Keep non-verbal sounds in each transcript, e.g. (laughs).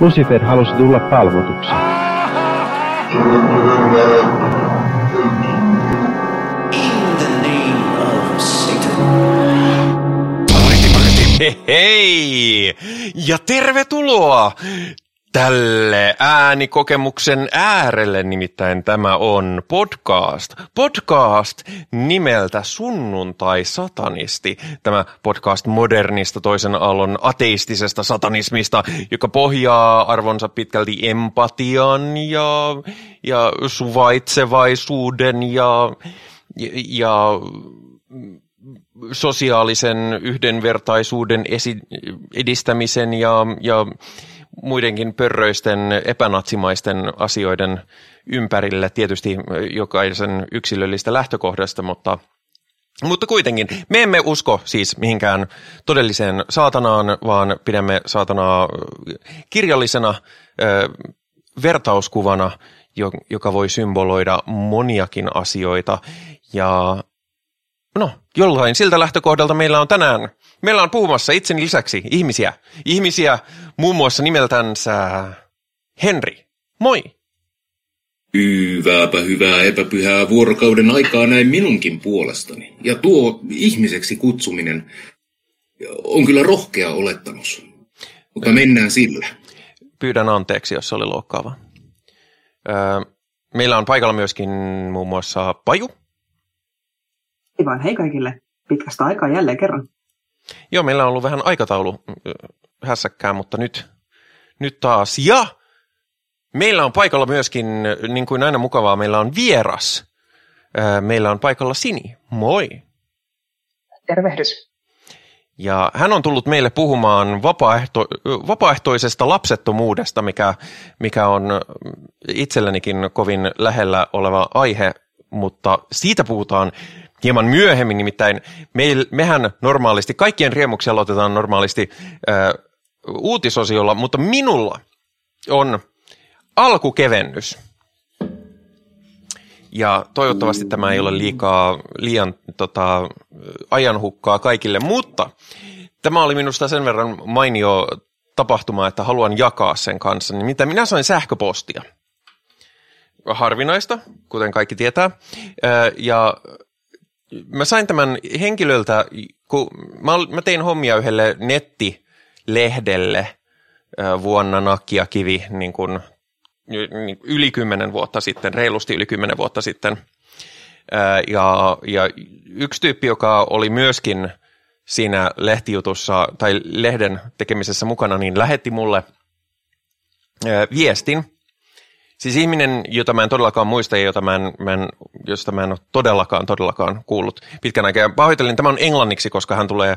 Lucifer halusi tulla palvotuksi. Hei! Ja tervetuloa tälle äänikokemuksen äärelle, nimittäin tämä on podcast. Podcast nimeltä Sunnuntai Satanisti. Tämä podcast modernista toisen aallon ateistisesta satanismista, joka pohjaa arvonsa pitkälti empatian ja, ja suvaitsevaisuuden ja, ja sosiaalisen yhdenvertaisuuden esi- edistämisen ja, ja muidenkin pörröisten epänatsimaisten asioiden ympärillä, tietysti jokaisen yksilöllistä lähtökohdasta, mutta mutta kuitenkin, me emme usko siis mihinkään todelliseen saatanaan, vaan pidämme saatanaa kirjallisena ö, vertauskuvana, joka voi symboloida moniakin asioita. Ja no, jollain siltä lähtökohdalta meillä on tänään, meillä on puhumassa itseni lisäksi ihmisiä. Ihmisiä muun muassa nimeltänsä Henri. Moi! Hyvääpä hyvää epäpyhää vuorokauden aikaa näin minunkin puolestani. Ja tuo ihmiseksi kutsuminen on kyllä rohkea olettamus. Mutta mennään sillä. Pyydän anteeksi, jos se oli loukkaava. Meillä on paikalla myöskin muun muassa Paju. Hei vaan hei kaikille. Pitkästä aikaa jälleen kerran. Joo, meillä on ollut vähän aikataulu hässäkkää, mutta nyt, nyt taas. Ja meillä on paikalla myöskin, niin kuin aina mukavaa, meillä on vieras. Meillä on paikalla Sini. Moi. Tervehdys. Ja hän on tullut meille puhumaan vapaaehto, vapaaehtoisesta lapsettomuudesta, mikä, mikä on itsellenikin kovin lähellä oleva aihe, mutta siitä puhutaan hieman myöhemmin, nimittäin me, mehän normaalisti, kaikkien riemuksia aloitetaan normaalisti äh, uutisosiolla, mutta minulla on alkukevennys. Ja toivottavasti tämä ei ole liikaa, liian tota, ajanhukkaa kaikille, mutta tämä oli minusta sen verran mainio tapahtuma, että haluan jakaa sen kanssa. Nimittäin minä sain sähköpostia. Harvinaista, kuten kaikki tietää. Ja mä sain tämän henkilöltä, kun mä, mä tein hommia yhdelle nettilehdelle vuonna Nakia Kivi niin kuin, niin yli kymmenen vuotta sitten, reilusti yli kymmenen vuotta sitten. Ja, ja yksi tyyppi, joka oli myöskin siinä lehtijutussa tai lehden tekemisessä mukana, niin lähetti mulle viestin, Siis ihminen, jota mä en todellakaan muista ja jota mä en, mä en, josta mä en ole todellakaan, todellakaan kuullut pitkän aikaa. Pahoittelen, tämä on englanniksi, koska hän tulee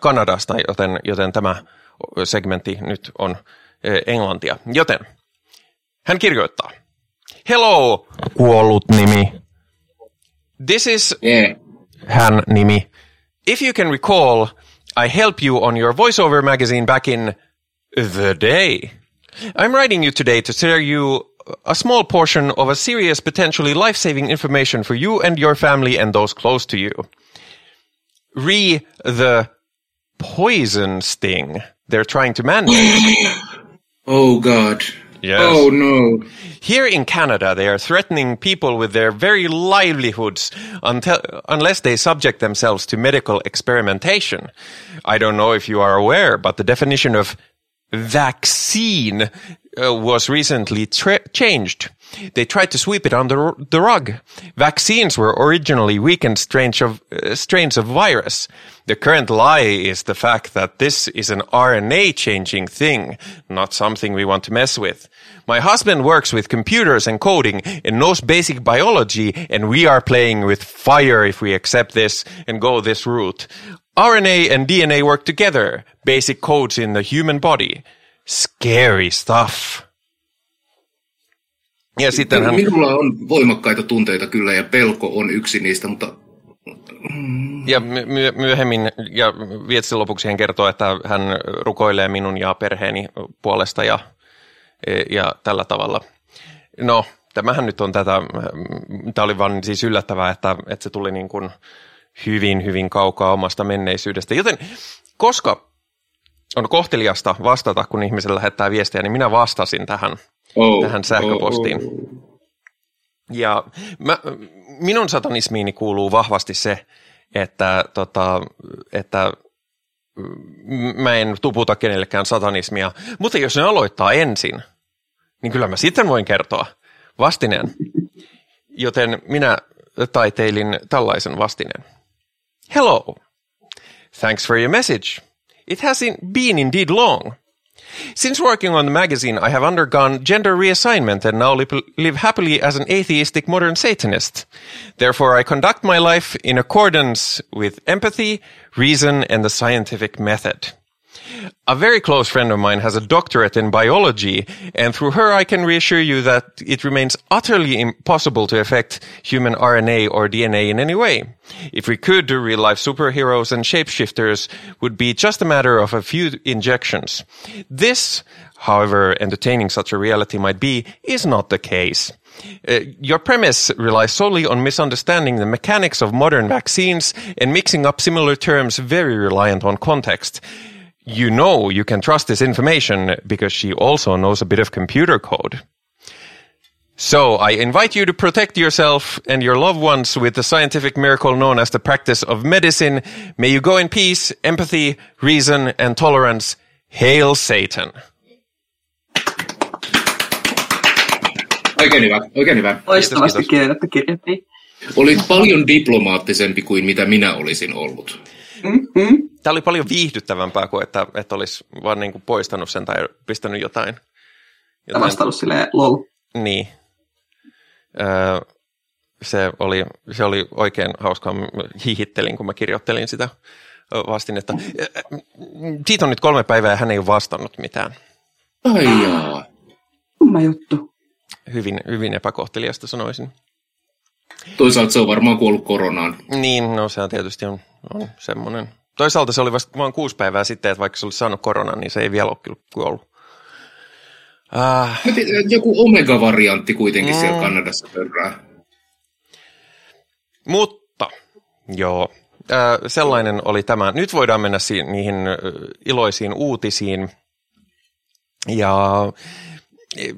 Kanadasta, joten, joten tämä segmentti nyt on englantia. Joten hän kirjoittaa. Hello, kuollut nimi. This is yeah. hän nimi. If you can recall, I help you on your voiceover magazine back in the day. I'm writing you today to share you a small portion of a serious, potentially life-saving information for you and your family and those close to you. Re the poison sting they're trying to manage. (laughs) oh God. Yes. Oh no. Here in Canada, they are threatening people with their very livelihoods until, unless they subject themselves to medical experimentation. I don't know if you are aware, but the definition of vaccine uh, was recently tra- changed. They tried to sweep it under the rug. Vaccines were originally weakened strains of, uh, strains of virus. The current lie is the fact that this is an RNA changing thing, not something we want to mess with. My husband works with computers and coding and knows basic biology, and we are playing with fire if we accept this and go this route. RNA and DNA work together, basic codes in the human body. Scary stuff. Ja sitten hän... Minulla on voimakkaita tunteita kyllä ja pelko on yksi niistä, mutta... Ja my- myöhemmin, ja vietsin lopuksi hän kertoo, että hän rukoilee minun ja perheeni puolesta ja, ja tällä tavalla. No, tämähän nyt on tätä, tämä oli vaan siis yllättävää, että, että se tuli niin kuin hyvin, hyvin kaukaa omasta menneisyydestä. Joten koska on kohteliasta vastata, kun ihmiselle lähettää viestiä, niin minä vastasin tähän, Oh, tähän sähköpostiin. Oh, oh. Ja mä, minun satanismiini kuuluu vahvasti se, että, tota, että m- mä en tuputa kenellekään satanismia, mutta jos ne aloittaa ensin, niin kyllä mä sitten voin kertoa vastineen. Joten minä taiteilin tällaisen vastineen. Hello. Thanks for your message. It hasn't been indeed long. Since working on the magazine, I have undergone gender reassignment and now live, live happily as an atheistic modern Satanist. Therefore, I conduct my life in accordance with empathy, reason, and the scientific method. A very close friend of mine has a doctorate in biology, and through her I can reassure you that it remains utterly impossible to affect human RNA or DNA in any way. If we could, do real life superheroes and shapeshifters would be just a matter of a few injections. This, however entertaining such a reality might be, is not the case. Uh, your premise relies solely on misunderstanding the mechanics of modern vaccines and mixing up similar terms very reliant on context you know you can trust this information because she also knows a bit of computer code. So I invite you to protect yourself and your loved ones with the scientific miracle known as the practice of medicine. May you go in peace, empathy, reason, and tolerance. Hail Satan. Oikein hyvä, oikein hyvä. Loistavasti kiitos. kirjoitettu kirjoitti. Olit paljon diplomaattisempi kuin mitä minä olisin ollut. Mm-hmm. Tämä oli paljon viihdyttävämpää kuin että, että olisi vaan niin kuin poistanut sen tai pistänyt jotain. Ja vastannut silleen lol. Niin. Öö, se, oli, se oli oikein hauskaa. Hihittelin, kun mä kirjoittelin sitä vastinetta. Siitä on nyt kolme päivää ja hän ei ole vastannut mitään. Ai jaa. Kumma juttu. Hyvin, hyvin epäkohteliasta sanoisin. Toisaalta se on varmaan kuollut koronaan. Niin, no se tietysti on, on semmoinen. Toisaalta se oli vasta vain kuusi päivää sitten, että vaikka se olisi saanut koronan, niin se ei vielä ole kyllä kuollut. Äh, Joku omega-variantti kuitenkin Mm. siellä Kanadassa pörrää. Mutta, joo, äh, sellainen oli tämä. Nyt voidaan mennä si- niihin äh, iloisiin uutisiin. Ja eh,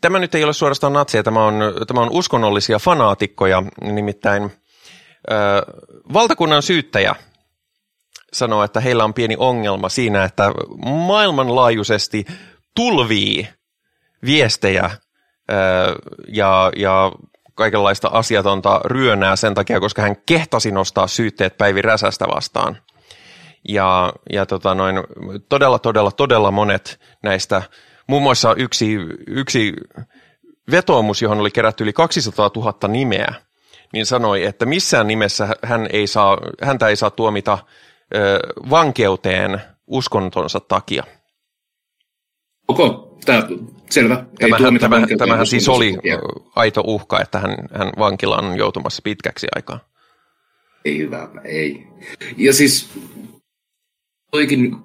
tämä nyt ei ole suorastaan natsia, tämä on, tämä on uskonnollisia fanaatikkoja, nimittäin äh, valtakunnan syyttäjä sanoo, että heillä on pieni ongelma siinä, että maailmanlaajuisesti tulvii viestejä ja, ja kaikenlaista asiatonta ryönää sen takia, koska hän kehtasi nostaa syytteet Päivi Räsästä vastaan. Ja, ja tota noin, todella, todella, todella monet näistä, muun muassa yksi, yksi vetoomus, johon oli kerätty yli 200 000 nimeä, niin sanoi, että missään nimessä hän ei saa, häntä ei saa tuomita ö, vankeuteen uskontonsa takia. Koko, tää, selvä. Ei Tämähän, tämä, tämähän siis oli takia. aito uhka, että hän, hän vankilaan on joutumassa pitkäksi aikaa. Ei hyvä, ei. Ja siis, toikin,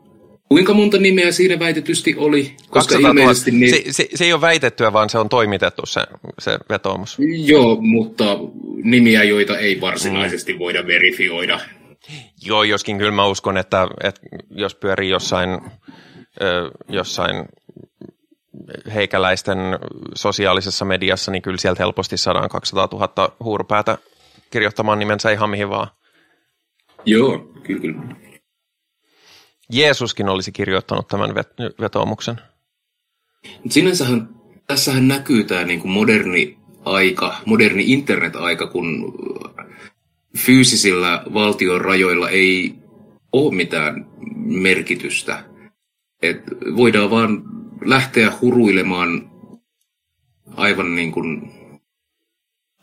kuinka monta nimeä siinä väitetysti oli? Koska 200 000, ilmeisesti niin, se, se, se ei ole väitettyä, vaan se on toimitettu se, se vetoomus. Joo, mutta nimiä, joita ei varsinaisesti mm. voida verifioida. Joo, joskin kyllä mä uskon, että, että jos pyörii jossain, ö, jossain heikäläisten sosiaalisessa mediassa, niin kyllä sieltä helposti saadaan 200 000 huurupäätä kirjoittamaan nimensä ihan mihin vaan. Joo, kyllä, kyllä. Jeesuskin olisi kirjoittanut tämän vet- vetoomuksen. Sinänsähän tässähän näkyy tämä niinku moderni aika, moderni internet-aika, kun fyysisillä valtion rajoilla ei ole mitään merkitystä. Et voidaan vaan lähteä huruilemaan aivan niin kuin,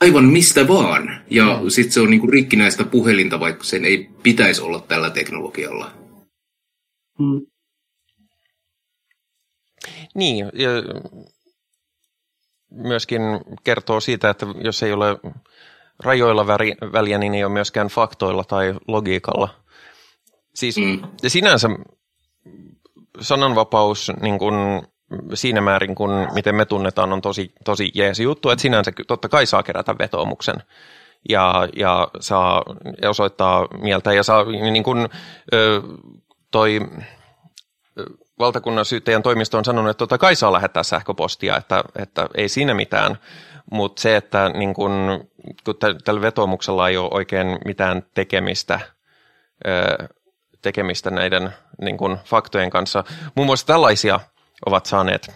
aivan mistä vaan. Ja mm. sitten se on niin kuin rikkinäistä puhelinta, vaikka sen ei pitäisi olla tällä teknologialla. Mm. Niin, ja myöskin kertoo siitä, että jos ei ole rajoilla väri, väliä, niin ei ole myöskään faktoilla tai logiikalla. Siis Mm. ja sinänsä sananvapaus niin kun, siinä määrin, kun miten me tunnetaan, on tosi, tosi jeesi juttu, että sinänsä totta kai saa kerätä vetoomuksen ja, ja saa osoittaa mieltä ja saa niin kun, ö, toi valtakunnan syyttäjän toimisto on sanonut, että totta kai saa lähettää sähköpostia, että, että ei siinä mitään. Mutta se, että niin kun, kun tällä vetoomuksella ei ole oikein mitään tekemistä, tekemistä näiden niin kun, faktojen kanssa. Muun muassa tällaisia ovat saaneet,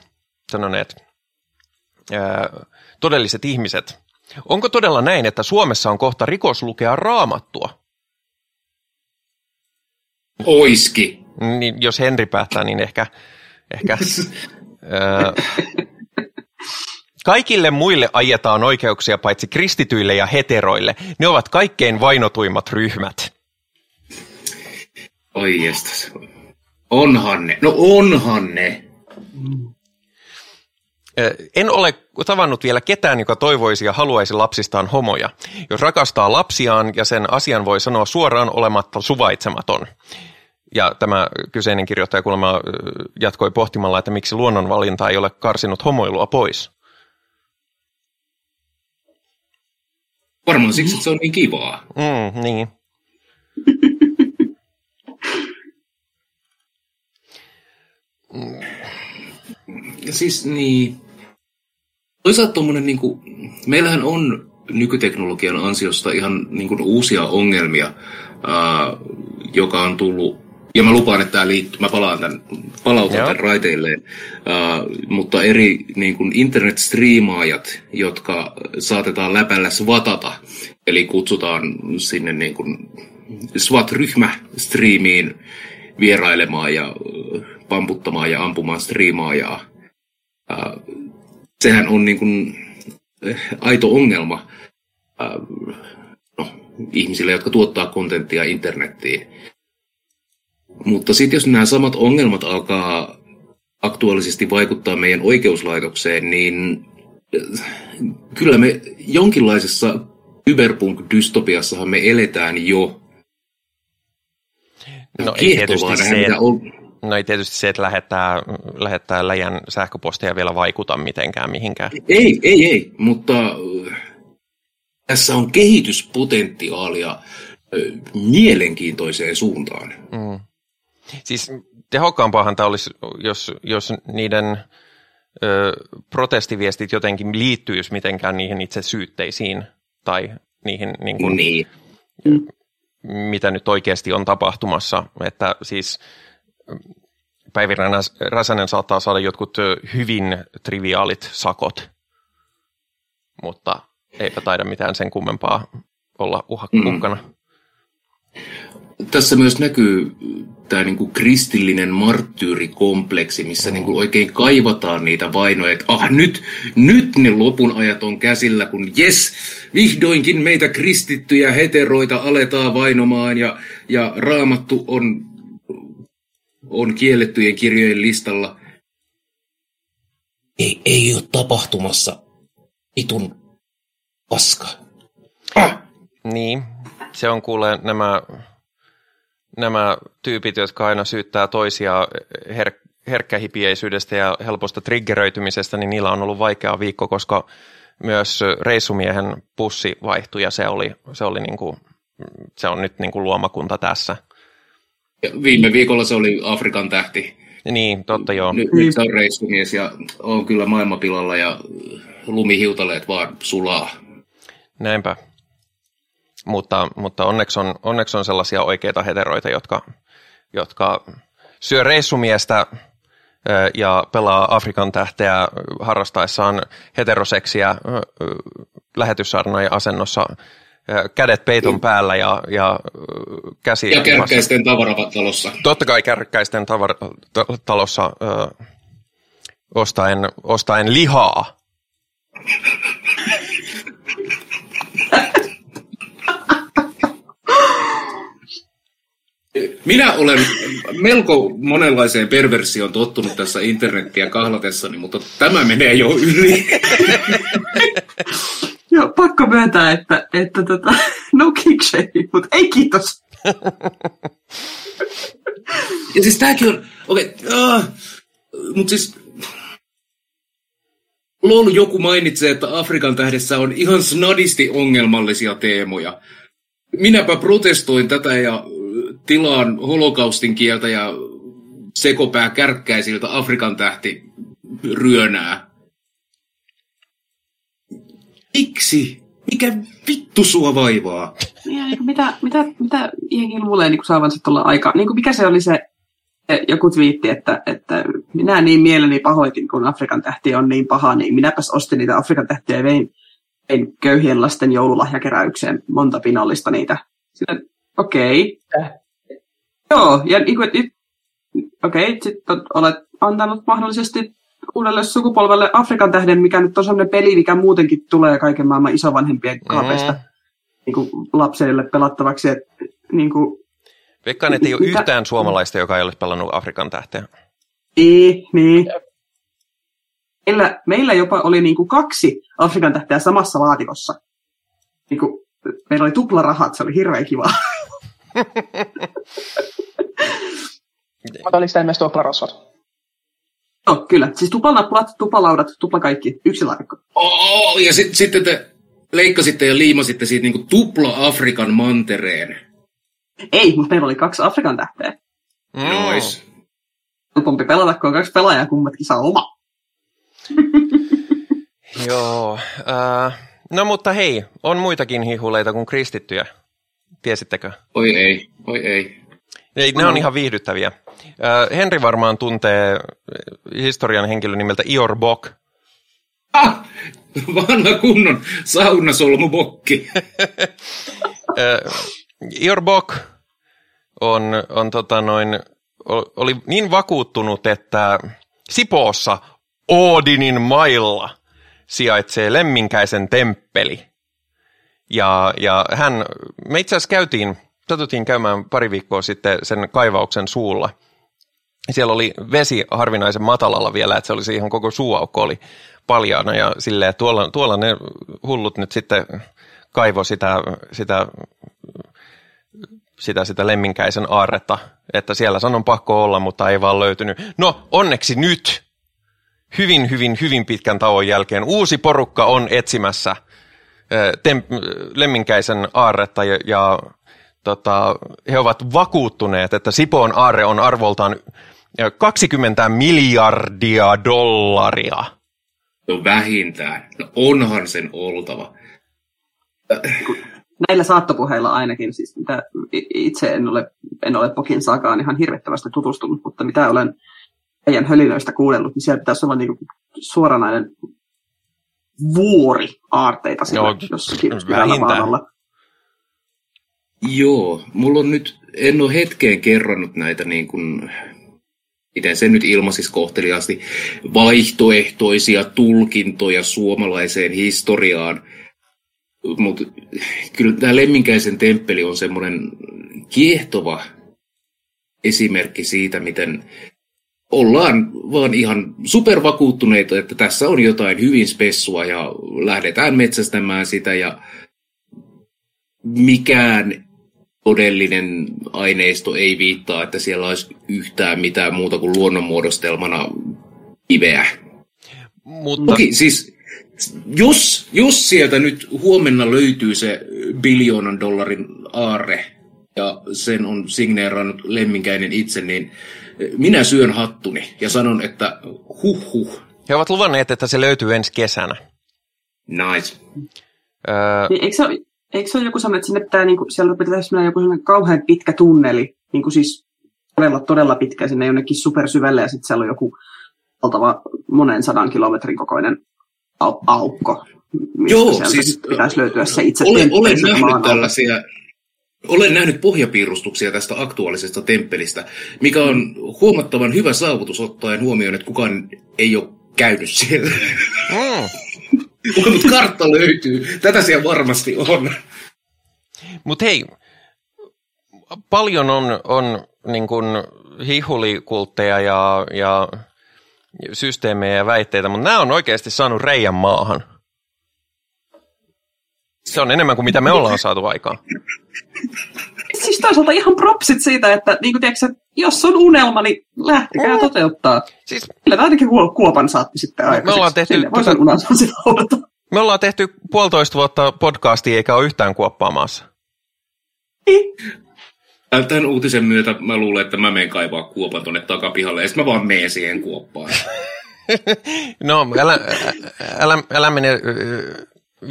sanoneet todelliset ihmiset. Onko todella näin, että Suomessa on kohta rikoslukea raamattua? Oiski. Niin, jos Henri päättää, niin ehkä, ehkä ää, Kaikille muille ajetaan oikeuksia paitsi kristityille ja heteroille. Ne ovat kaikkein vainotuimmat ryhmät. Oi jestas. Onhan ne. No onhan ne. En ole tavannut vielä ketään, joka toivoisi ja haluaisi lapsistaan homoja. Jos rakastaa lapsiaan ja sen asian voi sanoa suoraan olematta suvaitsematon. Ja tämä kyseinen kirjoittaja kuulemma jatkoi pohtimalla, että miksi luonnonvalinta ei ole karsinut homoilua pois. Varmaan siksi, että se on niin kivaa. Mm, niin. (laughs) Siis niin, toisaalta tuommoinen, niin kuin, meillähän on nykyteknologian ansiosta ihan niin kuin, uusia ongelmia, ää, joka on tullut ja mä lupaan, että tämä liittyy, mä palaan tämän, palautan Joo. tämän raiteilleen, uh, mutta eri niin kuin internet-striimaajat, jotka saatetaan läpällä svatata, eli kutsutaan sinne niin kuin SWAT-ryhmä striimiin vierailemaan ja pamputtamaan ja ampumaan striimaajaa. Uh, sehän on niin kuin, aito ongelma uh, no, ihmisille, jotka tuottaa kontenttia internettiin. Mutta sitten jos nämä samat ongelmat alkaa aktuaalisesti vaikuttaa meidän oikeuslaitokseen, niin äh, kyllä me jonkinlaisessa cyberpunk-dystopiassahan me eletään jo. No ei tietysti se, on... no ei tietysti se, että lähettää, lähettää läjän sähköpostia vielä vaikuta mitenkään mihinkään. Ei, ei, ei, mutta äh, tässä on kehityspotentiaalia äh, mielenkiintoiseen suuntaan. Mm. Siis tehokkaampaahan tämä olisi, jos, jos niiden ö, protestiviestit jotenkin liittyisi mitenkään niihin itse syytteisiin tai niihin, niin kuin, niin. mitä nyt oikeasti on tapahtumassa. Että siis Päivi Räsänen saattaa saada jotkut hyvin triviaalit sakot, mutta eipä taida mitään sen kummempaa olla uhkana. Mm tässä myös näkyy tämä niin kuin kristillinen marttyyrikompleksi, missä niin kuin oikein kaivataan niitä vainoja, että ah nyt, nyt ne lopun ajat on käsillä, kun jes, vihdoinkin meitä kristittyjä heteroita aletaan vainomaan ja, ja raamattu on, on kiellettyjen kirjojen listalla. Ei, ei ole tapahtumassa itun paska. Ah! Niin, se on kuule nämä nämä tyypit, jotka aina syyttää toisia her- herkkähipieisyydestä ja helposta triggeröitymisestä, niin niillä on ollut vaikea viikko, koska myös reissumiehen pussi vaihtui ja se, oli, se, oli niin kuin, se on nyt niin kuin luomakunta tässä. Ja viime viikolla se oli Afrikan tähti. Niin, totta joo. Nyt, nyt se on reissumies ja on kyllä maailmapilalla ja lumihiutaleet vaan sulaa. Näinpä mutta, mutta onneksi, on, onneksi on sellaisia oikeita heteroita, jotka, jotka syö reissumiestä ja pelaa Afrikan tähteä harrastaessaan heteroseksiä lähetyssarnojen asennossa kädet peiton päällä ja, ja käsi... Ja kärkkäisten tavaratalossa. Totta kai kärkkäisten tavaratalossa ö, ostaen, ostaen lihaa. Minä olen melko monenlaiseen perversioon tottunut tässä internettiä kahlatessani, mutta tämä menee jo yli. Joo, pakko myöntää, että, että tota, (laughs) no kick mutta ei kiitos. (laughs) ja siis tämäkin on, okei, okay, uh, mutta siis Lol joku mainitsee, että Afrikan tähdessä on ihan snadisti ongelmallisia teemoja. Minäpä protestoin tätä ja tilaan holokaustin kieltä ja sekopää kärkkäisiltä Afrikan tähti ryönää. Miksi? Mikä vittu sua vaivaa? Ja, niin kuin, mitä, mitä, mitä jengi luulee niin saavansa tuolla aikaa? Niin kuin, mikä se oli se se joku twiitti, että, että minä niin mieleni pahoitin, kun Afrikan tähti on niin paha, niin minäpäs ostin niitä Afrikan tähtiä ja vein, vein köyhien lasten joululahjakeräykseen monta pinallista niitä. Sitten, okei. Okay. Joo, ja niin kuin, okei, okay, sitten olet antanut mahdollisesti uudelle sukupolvelle Afrikan tähden, mikä nyt on sellainen peli, mikä muutenkin tulee kaiken maailman isovanhempien kaapeista mm. niin kuin lapsille pelattavaksi. Että, niin kuin, Veikkaan, että ei ole Mitä? yhtään suomalaista, joka ei ole pelannut Afrikan tähteä. Niin, niin. Meillä, meillä jopa oli niin kuin kaksi Afrikan tähteä samassa laatikossa. Niin kuin, meillä oli tuplarahat, se oli hirveän kiva. Mutta (laughs) oliko tämä myös tuplarosvat? Joo, kyllä. Siis tuplanappulat, tuplalaudat, tupla kaikki, yksi laatikko. Oh, ja sitten sit te leikkasitte ja liimasitte siitä niin tupla Afrikan mantereen. Ei, mutta meillä oli kaksi Afrikan tähteä. Mm. Nois. Helpompi pelata, kun on kaksi pelaajaa, kummatkin saa oma. (laughs) Joo. Äh, no mutta hei, on muitakin hihuleita kuin kristittyjä. Tiesittekö? Oi ei, oi ei. Ei, ne on ihan viihdyttäviä. Äh, Henri varmaan tuntee historian henkilön nimeltä Ior Bok. Ah! Vanha kunnon saunasolmubokki. äh, (laughs) Ior Bok on, on tota noin, oli niin vakuuttunut, että Sipoossa Oodinin mailla sijaitsee Lemminkäisen temppeli. Ja, ja hän, me itse asiassa käytiin, satuttiin käymään pari viikkoa sitten sen kaivauksen suulla. Siellä oli vesi harvinaisen matalalla vielä, että se olisi ihan koko suuaukko oli paljaana ja silleen, tuolla, tuolla ne hullut nyt sitten kaivo sitä, sitä sitä, sitä lemminkäisen aarretta, että siellä sanon pakko olla, mutta ei vaan löytynyt. No, onneksi nyt, hyvin, hyvin, hyvin pitkän tauon jälkeen, uusi porukka on etsimässä tem- lemminkäisen aarretta ja, ja tota, he ovat vakuuttuneet, että Sipoon aarre on arvoltaan 20 miljardia dollaria. No vähintään. No onhan sen oltava näillä saattopuheilla ainakin, siis mitä itse en ole, en ole Pokin saakaan ihan hirvittävästi tutustunut, mutta mitä olen heidän hölynöistä kuunnellut, niin siellä pitäisi olla niin suoranainen vuori aarteita siellä Joo, jossakin vähintään. Joo, mulla on nyt, en ole hetkeen kerronut näitä niin kuin, miten se nyt ilmaisisi kohteliaasti, vaihtoehtoisia tulkintoja suomalaiseen historiaan – mutta kyllä tämä Lemminkäisen temppeli on semmoinen kiehtova esimerkki siitä, miten ollaan vaan ihan supervakuuttuneita, että tässä on jotain hyvin spessua ja lähdetään metsästämään sitä ja mikään todellinen aineisto ei viittaa, että siellä olisi yhtään mitään muuta kuin luonnonmuodostelmana kiveä. Mutta... Toki siis jos, jos sieltä nyt huomenna löytyy se biljoonan dollarin aarre ja sen on signeerannut lemminkäinen itse, niin minä syön hattuni ja sanon, että huh huh. He ovat luvanneet, että se löytyy ensi kesänä. Nice. Öö... Niin, eikö, se ole, eikö se ole joku sellainen, että sinne pitää, niin kuin, sieltä pitäisi mennä joku sellainen kauhean pitkä tunneli, niin kuin siis todella, todella pitkä sinne jonnekin supersyvälle ja sitten siellä on joku oltava monen sadan kilometrin kokoinen au- aukko. Joo, siis pitäisi löytyä se itse olen, olen nähnyt tällaisia, olen nähnyt pohjapiirustuksia tästä aktuaalisesta temppelistä, mikä on huomattavan hyvä saavutus ottaen huomioon, että kukaan ei ole käynyt siellä. Mm. Mutta kartta löytyy. Tätä siellä varmasti on. Mutta hei, paljon on, on niin kun hihulikultteja ja, ja systeemejä ja väitteitä, mutta nämä on oikeasti saanut reijän maahan. Se on enemmän kuin mitä me ollaan saatu aikaan. Siis toisaalta ihan propsit siitä, että niin kuin tiedätkö, jos on unelma, niin lähtekää mm. toteuttaa. Siis, Kyllä ainakin kuopan saatti sitten aikaiseksi. Me ollaan tehty, tätä, me ollaan tehty puolitoista vuotta podcastia eikä ole yhtään kuoppaa maassa. Niin. Tämän uutisen myötä mä luulen, että mä menen kaivaa kuopan tonne takapihalle, ja sitten mä vaan menen siihen kuoppaan. (laughs) No, älä, älä, älä mene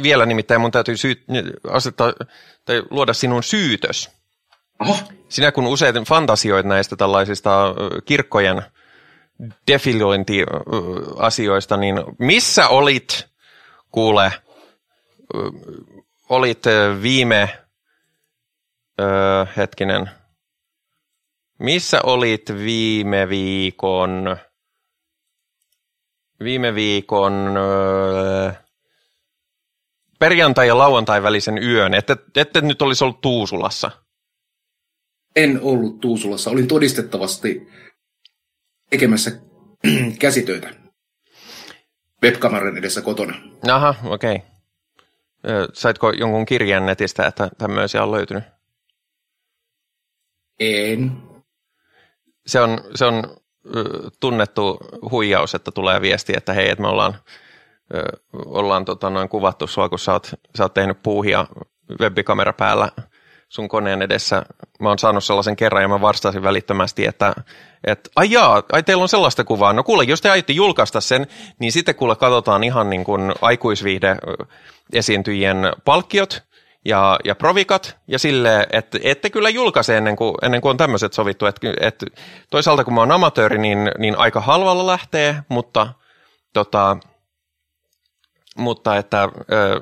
vielä nimittäin, mun täytyy syyt, asettaa, tai luoda sinun syytös. Oho, Sinä kun usein fantasioit näistä tällaisista kirkkojen defilointiasioista, niin missä olit, kuule, olit viime, ö, hetkinen, missä olit viime viikon, viime viikon ö, perjantai- ja lauantai välisen yön, että ette nyt olisi ollut Tuusulassa. En ollut Tuusulassa. Olin todistettavasti tekemässä (clears throat) käsitöitä webkameran edessä kotona. Aha, okei. Okay. Saitko jonkun kirjan netistä, että tämmöisiä on löytynyt? En. Se on, se on tunnettu huijaus, että tulee viesti, että hei, että me ollaan, ollaan tota, noin kuvattu sua, kun sä oot, sä oot tehnyt puuhia webbikamera päällä sun koneen edessä. Mä oon saanut sellaisen kerran ja mä vastasin välittömästi, että, että ai jaa, ai teillä on sellaista kuvaa. No kuule, jos te aiotte julkaista sen, niin sitten kuule katsotaan ihan niin kuin aikuisviihde esiintyjien palkkiot ja, ja provikat ja sille, että ette kyllä julkaise ennen kuin, ennen kuin on tämmöiset sovittu. Että, että toisaalta kun mä oon amatööri, niin, niin aika halvalla lähtee, mutta, tota, mutta että ö,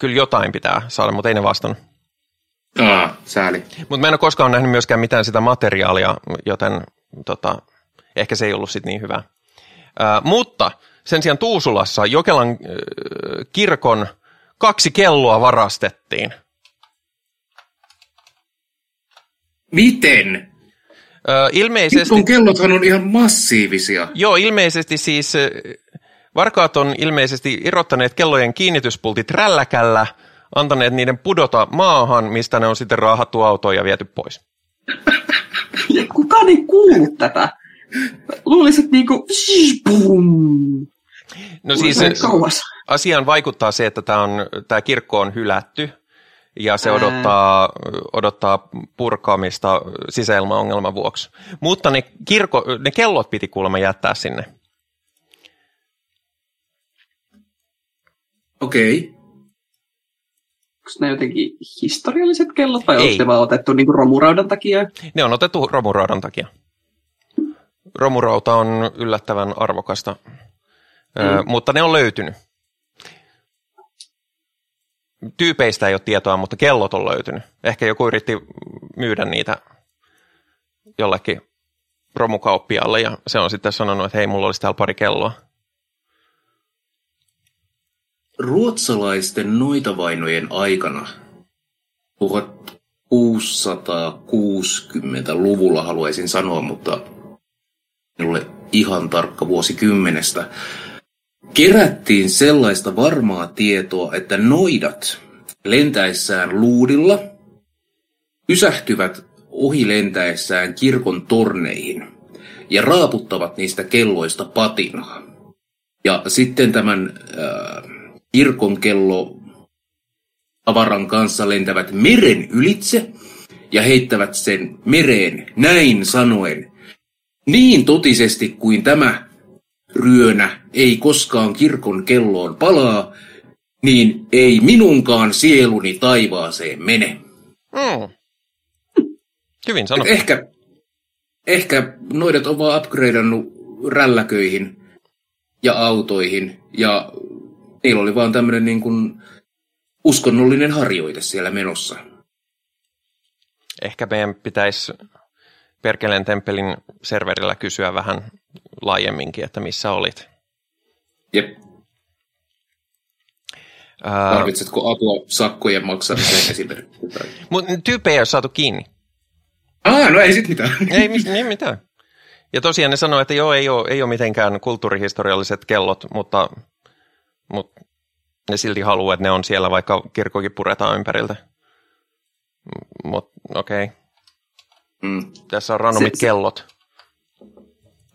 kyllä jotain pitää saada, mutta ei ne vastannut. Aa, sääli. Mutta mä en ole koskaan nähnyt myöskään mitään sitä materiaalia, joten tota, ehkä se ei ollut sit niin hyvä. Ää, mutta sen sijaan Tuusulassa Jokelan ää, kirkon kaksi kelloa varastettiin. Miten? Ilmeisesti, Sun kellothan on ihan massiivisia. joo, ilmeisesti siis varkaat on ilmeisesti irrottaneet kellojen kiinnityspultit rälläkällä, antaneet niiden pudota maahan, mistä ne on sitten raahattu autoon ja viety pois. Ja kukaan ei kuullut tätä. Luulisin, että niinku, boom. No siis kauas. asiaan vaikuttaa se, että tämä, on, tämä kirkko on hylätty ja se odottaa, odottaa purkaamista sisäilmaongelman vuoksi. Mutta ne, kirko, ne kellot piti kuulemma jättää sinne. Okei. Onko ne jotenkin historialliset kellot vai onko ne vaan otettu niinku romuraudan takia? Ne on otettu romuraudan takia. Romurauta on yllättävän arvokasta, Ö, mutta ne on löytynyt. Tyypeistä ei ole tietoa, mutta kellot on löytynyt. Ehkä joku yritti myydä niitä jollekin romukauppialle ja se on sitten sanonut, että hei, mulla olisi täällä pari kelloa. Ruotsalaisten noitavainojen aikana 1660-luvulla haluaisin sanoa, mutta minulle ihan tarkka vuosikymmenestä, kerättiin sellaista varmaa tietoa, että noidat lentäessään luudilla pysähtyvät ohi lentäessään kirkon torneihin ja raaputtavat niistä kelloista patinaa. Ja sitten tämän äh, kirkon kello avaran kanssa lentävät meren ylitse ja heittävät sen mereen näin sanoen. Niin totisesti kuin tämä ryönä ei koskaan kirkon kelloon palaa, niin ei minunkaan sieluni taivaaseen mene. Mm. Hyvin sanottu. Ehkä, ehkä noidat on vaan upgradeannut rälläköihin ja autoihin ja niillä oli vaan tämmöinen niin kuin uskonnollinen harjoite siellä menossa. Ehkä meidän pitäisi Perkeleen temppelin serverillä kysyä vähän laajemminkin, että missä olit. Jep, Ää, tarvitsetko apua sakkojen maksamiseen (laughs) esimerkiksi? Mutta tyyppejä ei ole saatu kiinni. Ah, no ei sit mitään. Ei, mis- (laughs) ei mitään. Ja tosiaan ne sanoi, että joo, ei ole, ei ole mitenkään kulttuurihistorialliset kellot, mutta, mutta ne silti haluaa, että ne on siellä, vaikka kirkkokin puretaan ympäriltä. Mutta okei, okay. Mm. tässä on randomit Se- se- kellot.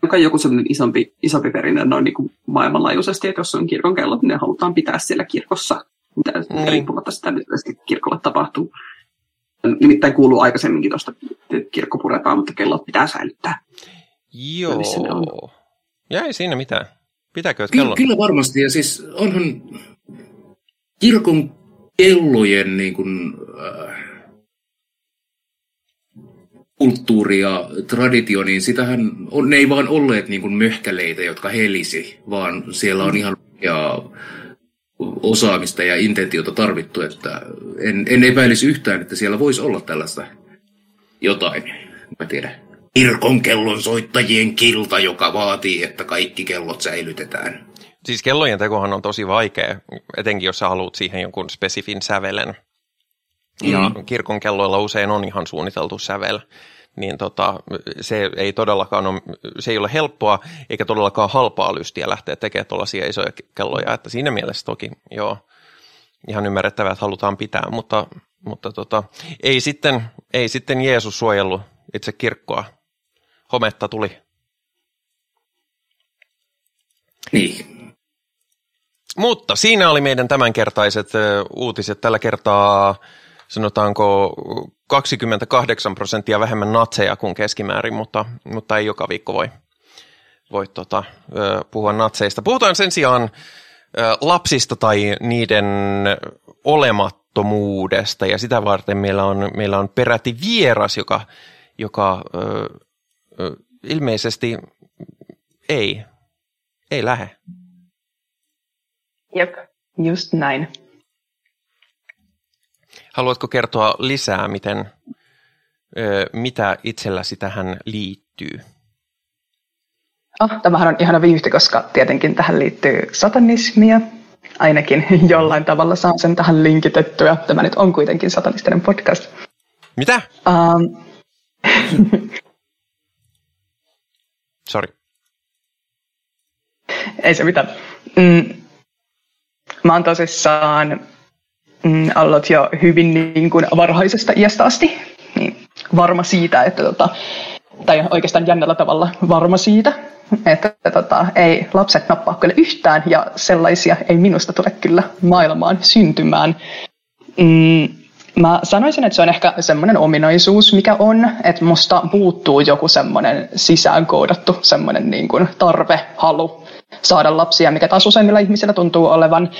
Onko joku semmoinen isompi, isompi perinne noin niin kuin maailmanlaajuisesti, että jos on kirkon kellot, niin ne halutaan pitää siellä kirkossa, mitä niin. riippumatta sitä, mitä sitten kirkolle tapahtuu. nimittäin kuuluu aikaisemminkin tuosta kirkko puretaan, mutta kellot pitää säilyttää. Joo. Ei siinä mitään. Pitääkö Kyllä, kello? kyllä varmasti, ja siis onhan kirkon kellojen niin kuin, äh, kulttuuri ja traditio, niin sitähän on, ne ei vaan olleet niin kuin möhkäleitä, jotka helisi, vaan siellä on ihan ja osaamista ja intentiota tarvittu, että en, en epäilisi yhtään, että siellä voisi olla tällaista jotain, mä tiedän. Kirkon kellon soittajien kilta, joka vaatii, että kaikki kellot säilytetään. Siis kellojen tekohan on tosi vaikea, etenkin jos sä haluat siihen jonkun spesifin sävelen. Ja Mm. kirkon kelloilla usein on ihan suunniteltu sävel. Niin tota, se ei todellakaan ole, se ei ole helppoa eikä todellakaan halpaa lystiä lähteä tekemään tuollaisia isoja kelloja. Että siinä mielessä toki joo, ihan ymmärrettävää, että halutaan pitää, mutta, mutta tota, ei, sitten, ei sitten Jeesus suojellut itse kirkkoa. Hometta tuli. Niin. Mutta siinä oli meidän tämänkertaiset uutiset. Tällä kertaa sanotaanko 28 prosenttia vähemmän natseja kuin keskimäärin, mutta, mutta ei joka viikko voi, voi tota, puhua natseista. Puhutaan sen sijaan lapsista tai niiden olemattomuudesta ja sitä varten meillä on, meillä on peräti vieras, joka, joka ilmeisesti ei, ei lähde. Jep, just näin. Haluatko kertoa lisää, miten, mitä itselläsi tähän liittyy? Oh, tämähän on ihana vyyhti, koska tietenkin tähän liittyy satanismia. Ainakin (laughs) jollain tavalla saan sen tähän linkitettyä. Tämä nyt on kuitenkin satanistinen podcast. Mitä? Um, (laughs) Sorry. ei se mitään. Mm, mä oon tosissaan mm, ollut jo hyvin niin kuin varhaisesta iästä asti niin varma siitä, että tota, tai oikeastaan jännällä tavalla varma siitä, että tota, ei lapset nappaa kyllä yhtään ja sellaisia ei minusta tule kyllä maailmaan syntymään. Mm, mä sanoisin, että se on ehkä semmoinen ominaisuus, mikä on, että musta puuttuu joku semmoinen sisäänkoodattu semmoinen niin kuin tarve, halu saada lapsia, mikä taas useimmilla ihmisillä tuntuu olevan.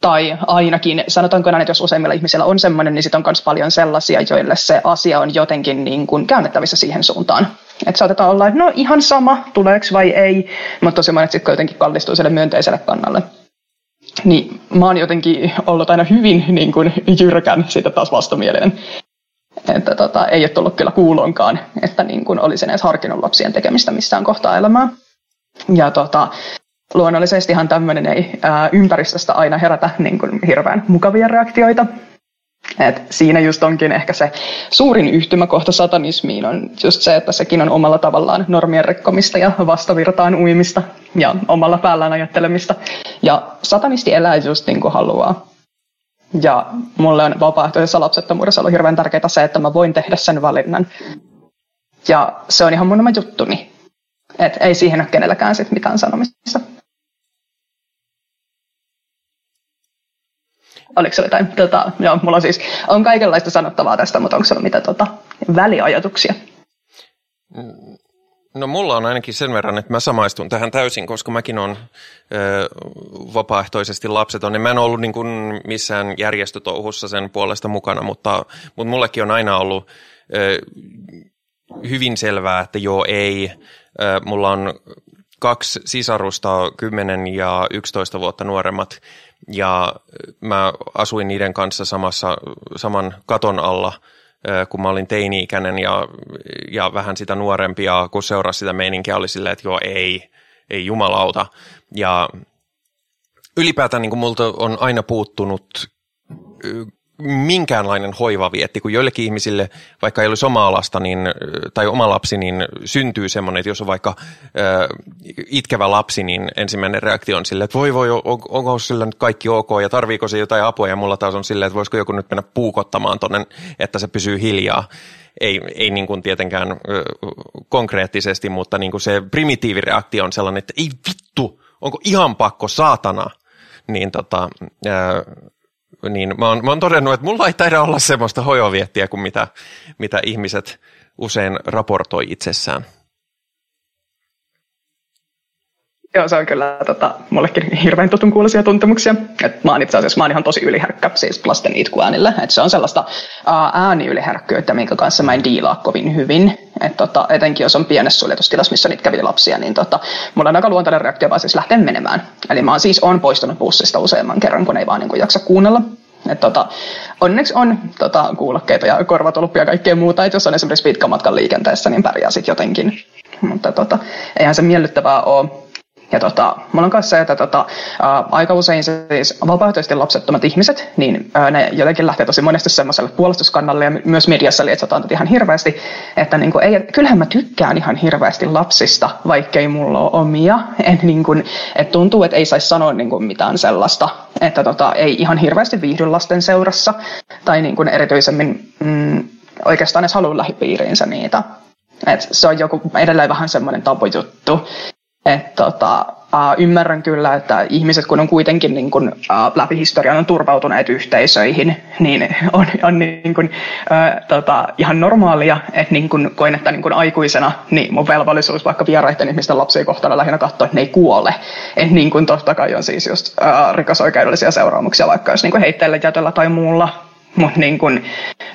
Tai ainakin, sanotaanko näin, että jos useimmilla ihmisillä on semmoinen, niin sitten on myös paljon sellaisia, joille se asia on jotenkin niin kuin käännettävissä siihen suuntaan. Että saatetaan olla, että no ihan sama, tuleeko vai ei, mutta tosi monet sitten jotenkin kallistuu sille myönteiselle kannalle. Niin mä oon jotenkin ollut aina hyvin niin kuin jyrkän siitä taas vastamielinen. Että tota, ei ole tullut kyllä kuulonkaan, että niin kuin olisin edes harkinnut lapsien tekemistä missään kohtaa elämää. Ja tota, luonnollisestihan tämmöinen ei ää, ympäristöstä aina herätä niin kuin hirveän mukavia reaktioita. Et siinä just onkin ehkä se suurin yhtymäkohta satanismiin on just se, että sekin on omalla tavallaan normien rikkomista ja vastavirtaan uimista ja omalla päällään ajattelemista. Ja satanisti elää just niin kuin haluaa. Ja mulle on vapaaehtoisessa lapsettomuudessa ollut hirveän tärkeää se, että mä voin tehdä sen valinnan. Ja se on ihan mun oma juttuni. Et ei siihen ole kenelläkään sit mitään sanomista. Oliko se jotain? Tota, joo, mulla on siis on kaikenlaista sanottavaa tästä, mutta onko sulla mitä tota, väliajatuksia? No mulla on ainakin sen verran, että mä samaistun tähän täysin, koska mäkin on ö, vapaaehtoisesti lapseton. Ja mä en ollut niin kuin missään järjestötouhussa sen puolesta mukana, mutta, mutta mullekin on aina ollut ö, hyvin selvää, että joo ei. Ö, mulla on kaksi sisarusta, 10 ja 11 vuotta nuoremmat, ja mä asuin niiden kanssa samassa, saman katon alla, ö, kun mä olin teini-ikäinen ja, ja vähän sitä nuorempia, kun seurasi sitä meininkiä, oli silleen, että joo ei, ei jumalauta. Ja ylipäätään niin kuin multa on aina puuttunut ö, minkäänlainen hoivavietti, kun joillekin ihmisille, vaikka ei olisi omaa lasta niin, tai oma lapsi, niin syntyy semmoinen, että jos on vaikka äh, itkevä lapsi, niin ensimmäinen reaktio on silleen, että voi voi, on, onko sillä nyt kaikki ok ja tarviiko se jotain apua, ja mulla taas on silleen, että voisiko joku nyt mennä puukottamaan tonne, että se pysyy hiljaa. Ei, ei niin kuin tietenkään äh, konkreettisesti, mutta niin kuin se primitiivireaktio on sellainen, että ei vittu, onko ihan pakko saatana, niin tota, äh, niin mä oon, mä oon todennut, että mulla ei taida olla semmoista hojoviettiä kuin mitä, mitä ihmiset usein raportoi itsessään. Joo, se on kyllä tota, mullekin hirveän tutun kuulisia tuntemuksia. Et mä oon itse asiassa mä oon ihan tosi yliherkkä siis lasten itkuäänille. Et se on sellaista uh, ääniyliherkkyyttä, minkä kanssa mä en diilaa kovin hyvin. Et, tota, etenkin jos on pienessä suljetustilassa, missä niitä kävi lapsia, niin tota, mulla on aika luontainen reaktio vaan siis lähteä menemään. Eli mä oon siis on poistunut bussista useamman kerran, kun ei vaan niin kuin jaksa kuunnella. Et tota, onneksi on tota, kuulokkeita ja korvatolppia ja kaikkea muuta, että jos on esimerkiksi pitkän matkan liikenteessä, niin pärjää sitten jotenkin. Mutta tota, eihän se miellyttävää ole ja tota, mulla on kanssa se, että tota, ää, aika usein siis vapaaehtoisesti lapsettomat ihmiset, niin ää, ne jotenkin lähtee tosi monesti semmoiselle puolustuskannalle ja myös mediassa lietsotaan tätä ihan hirveästi, että niin kuin, ei, kyllähän mä tykkään ihan hirveästi lapsista, vaikkei mulla ole omia. (laughs) Et, niin kuin, et tuntuu, että ei saisi sanoa niin kuin mitään sellaista, että tota, ei ihan hirveästi viihdy lasten seurassa tai niin kuin erityisemmin mm, oikeastaan edes halua lähipiiriinsä niitä. Et se on joku edelleen vähän semmoinen tapujuttu. Et tota, ymmärrän kyllä, että ihmiset, kun on kuitenkin niin kun, läpi historian on turvautuneet yhteisöihin, niin on, on niin kun, äh, tota, ihan normaalia, että niin kun koen, että niin kun aikuisena niin mun velvollisuus vaikka vieraiden ihmisten lapsia kohtana lähinnä katsoa, että ne ei kuole. Et niin kun totta kai on siis just äh, rikosoikeudellisia seuraamuksia, vaikka jos niin heitteillä jätöllä tai muulla mutta niin kun,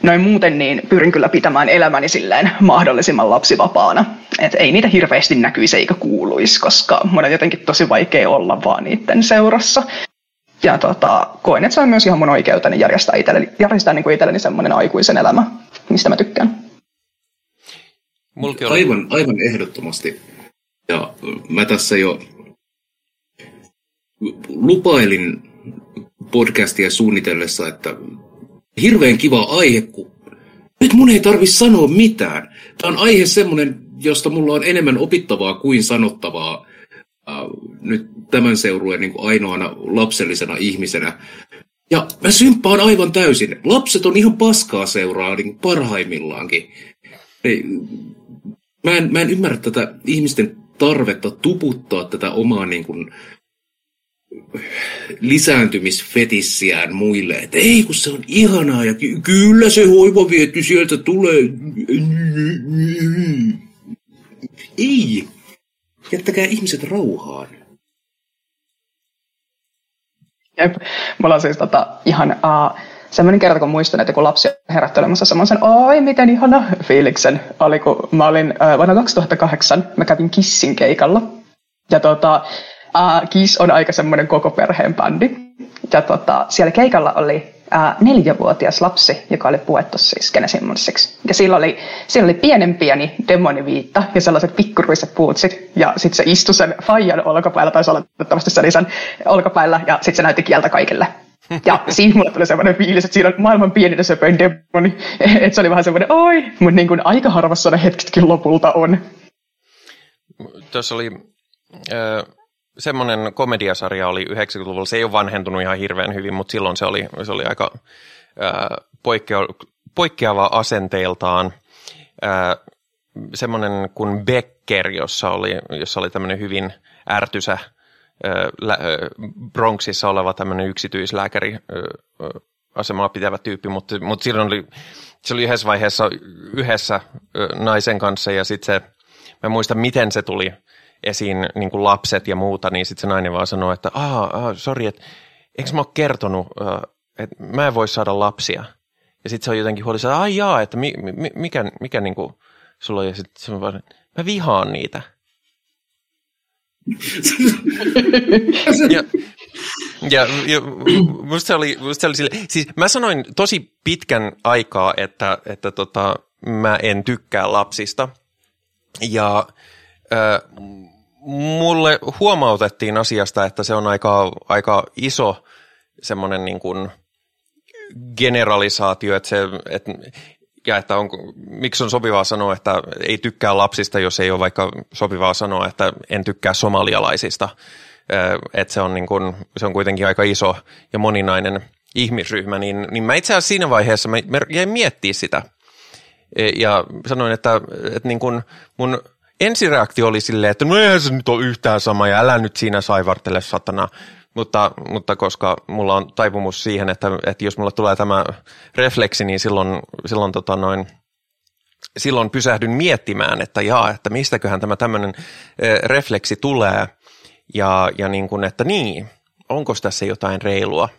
noin muuten niin pyrin kyllä pitämään elämäni silleen mahdollisimman lapsivapaana. Et ei niitä hirveästi näkyisi eikä kuuluisi, koska mun on jotenkin tosi vaikea olla vaan niiden seurassa. Ja tota, koen, että se on myös ihan mun oikeuteni järjestää, itselleni, järjestää niin kuin itselleni semmoinen aikuisen elämä, mistä mä tykkään. oli... Aivan, aivan ehdottomasti. Ja mä tässä jo lupailin podcastia suunnitellessa, että hirveän kiva aihe, kun nyt mun ei tarvi sanoa mitään. Tämä on aihe semmoinen, josta mulla on enemmän opittavaa kuin sanottavaa äh, nyt tämän seurueen niin ainoana lapsellisena ihmisenä. Ja mä symppaan aivan täysin. Lapset on ihan paskaa seuraa niin parhaimmillaankin. Ei, mä, en, mä en ymmärrä tätä ihmisten tarvetta tuputtaa tätä omaa niin kuin, lisääntymisfetissiään muille, että ei kun se on ihanaa ja ky- kyllä se hoivavietti sieltä tulee. Ei. Jättäkää ihmiset rauhaan. Jep. Mulla on siis tota, ihan uh, semmoinen kerta, kun muistan, että kun lapsi herättelemässä semmoisen, oi miten ihana fiiliksen oli, kun mä olin uh, vuonna 2008, mä kävin Kissin keikalla. Ja tota, Uh, Kiss on aika semmoinen koko perheen bändi. Ja tota, siellä keikalla oli uh, neljävuotias lapsi, joka oli puettu siis. Ja sillä oli, sillä oli pienen pieni demoniviitta ja sellaiset pikkuruiset puutsit. Ja sitten se istui sen Fajan olkapäällä, tai oletettavasti sen isän olkapäällä, ja sitten se näytti kieltä kaikille. Ja (laughs) siinä mulle tuli semmoinen fiilis, että siinä on maailman pienin söpöin demoni. (laughs) Että se oli vähän semmoinen, oi, mutta niin kuin aika harvassa ne hetketkin lopulta on. Tuossa oli... Äh semmoinen komediasarja oli 90-luvulla, se ei ole vanhentunut ihan hirveän hyvin, mutta silloin se oli, se oli aika ää, poikkea, poikkeava asenteeltaan. Ää, semmoinen kuin Becker, jossa oli, jossa oli tämmöinen hyvin ärtysä ää, Bronxissa oleva tämmöinen yksityislääkäri ää, asemaa pitävä tyyppi, mutta, mutta silloin oli, se oli yhdessä vaiheessa yhdessä naisen kanssa ja sitten se, mä en muista miten se tuli esiin niin kuin lapset ja muuta, niin sitten se nainen vaan sanoo, että ah, ah sori, että eikö mä ole kertonut, että mä en voi saada lapsia. Ja sitten se on jotenkin huolissaan, että ai jaa, että mi, mi, mikä, mikä niin kuin sulla on, ja sitten se on vaan, mä vihaan niitä. ja, ja, ja musta se oli, musta se oli sille, siis mä sanoin tosi pitkän aikaa, että, että tota, mä en tykkää lapsista. Ja äh, mulle huomautettiin asiasta, että se on aika, aika iso semmoinen niin kuin generalisaatio, että se, että, ja että on, miksi on sopivaa sanoa, että ei tykkää lapsista, jos ei ole vaikka sopivaa sanoa, että en tykkää somalialaisista. Että se on, niin kuin, se on kuitenkin aika iso ja moninainen ihmisryhmä, niin, niin mä itse asiassa siinä vaiheessa mä jäin miettiä sitä. E, ja sanoin, että, että niin kuin mun ensireaktio oli silleen, että no eihän se nyt ole yhtään sama ja älä nyt siinä saivartele satana. mutta, mutta koska mulla on taipumus siihen, että, että jos mulla tulee tämä refleksi, niin silloin, silloin, tota noin, silloin pysähdyn miettimään, että jaa, että mistäköhän tämä tämmöinen refleksi tulee ja, ja niin kuin, että niin, onko tässä jotain reilua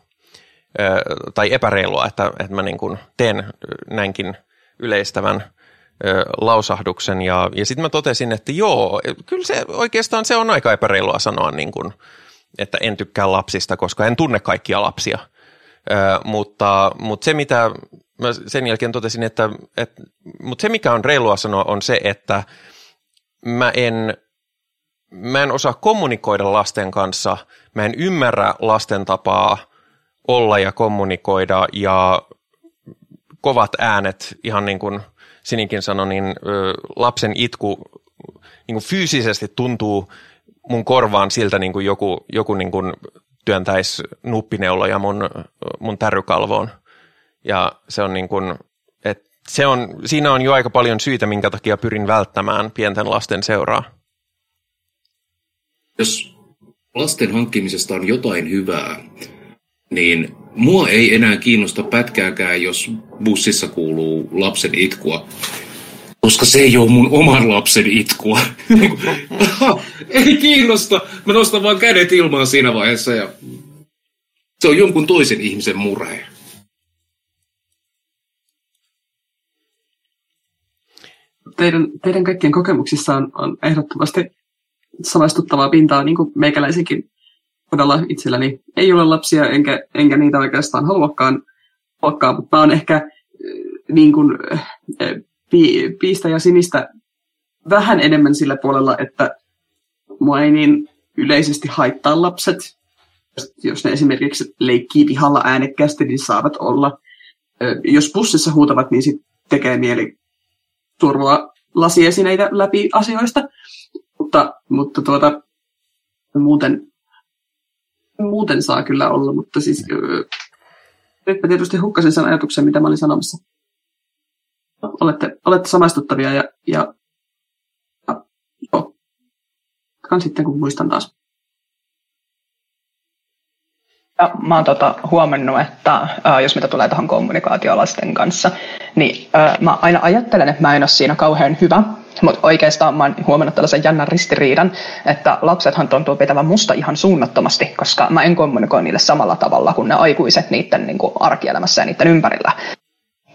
tai epäreilua, että, että mä niin kuin teen näinkin yleistävän lausahduksen ja, ja sitten mä totesin, että joo, kyllä se oikeastaan se on aika epäreilua sanoa niin kuin, että en tykkää lapsista, koska en tunne kaikkia lapsia. Ö, mutta, mutta se, mitä mä sen jälkeen totesin, että, että mutta se, mikä on reilua sanoa, on se, että mä en, mä en osaa kommunikoida lasten kanssa, mä en ymmärrä lasten tapaa olla ja kommunikoida ja kovat äänet, ihan niin kuin Sinikin sanoi, niin lapsen itku niin kuin fyysisesti tuntuu mun korvaan siltä niin kuin joku, joku niin kuin työntäisi nuppineuloja mun, mun tärrykalvoon. Ja se on niin kuin, että se on, siinä on jo aika paljon syitä, minkä takia pyrin välttämään pienten lasten seuraa. Jos lasten hankkimisesta on jotain hyvää, niin mua ei enää kiinnosta pätkääkään, jos bussissa kuuluu lapsen itkua koska se ei ole mun oman lapsen itkua. (laughs) ei kiinnosta. Mä nostan vaan kädet ilmaan siinä vaiheessa ja se on jonkun toisen ihmisen murhe. Teidän, teidän kaikkien kokemuksissa on, on ehdottomasti samaistuttavaa pintaa, niin kuin meikäläisenkin todella itselläni ei ole lapsia, enkä, enkä niitä oikeastaan haluakaan, haluakaan mutta on ehkä äh, niin kuin, äh, pi, piistä ja sinistä vähän enemmän sillä puolella, että mua ei niin yleisesti haittaa lapset. Jos ne esimerkiksi leikkii pihalla äänekkäästi, niin saavat olla. Jos bussissa huutavat, niin sit tekee mieli turvaa lasiesineitä läpi asioista. Mutta, mutta tuota, muuten, muuten saa kyllä olla, mutta siis nyt mä tietysti hukkasin sen ajatuksen, mitä mä olin sanomassa olette, olette samaistuttavia ja, ja, ja joo. sitten kun muistan taas. Ja mä oon tota huomannut, että ää, jos mitä tulee tähän kommunikaatiolasten kanssa, niin ää, mä aina ajattelen, että mä en ole siinä kauhean hyvä, mutta oikeastaan mä oon huomannut tällaisen jännän ristiriidan, että lapsethan tuntuu pitävän musta ihan suunnattomasti, koska mä en kommunikoi niille samalla tavalla kuin ne aikuiset niiden niin kuin arkielämässä ja niiden ympärillä.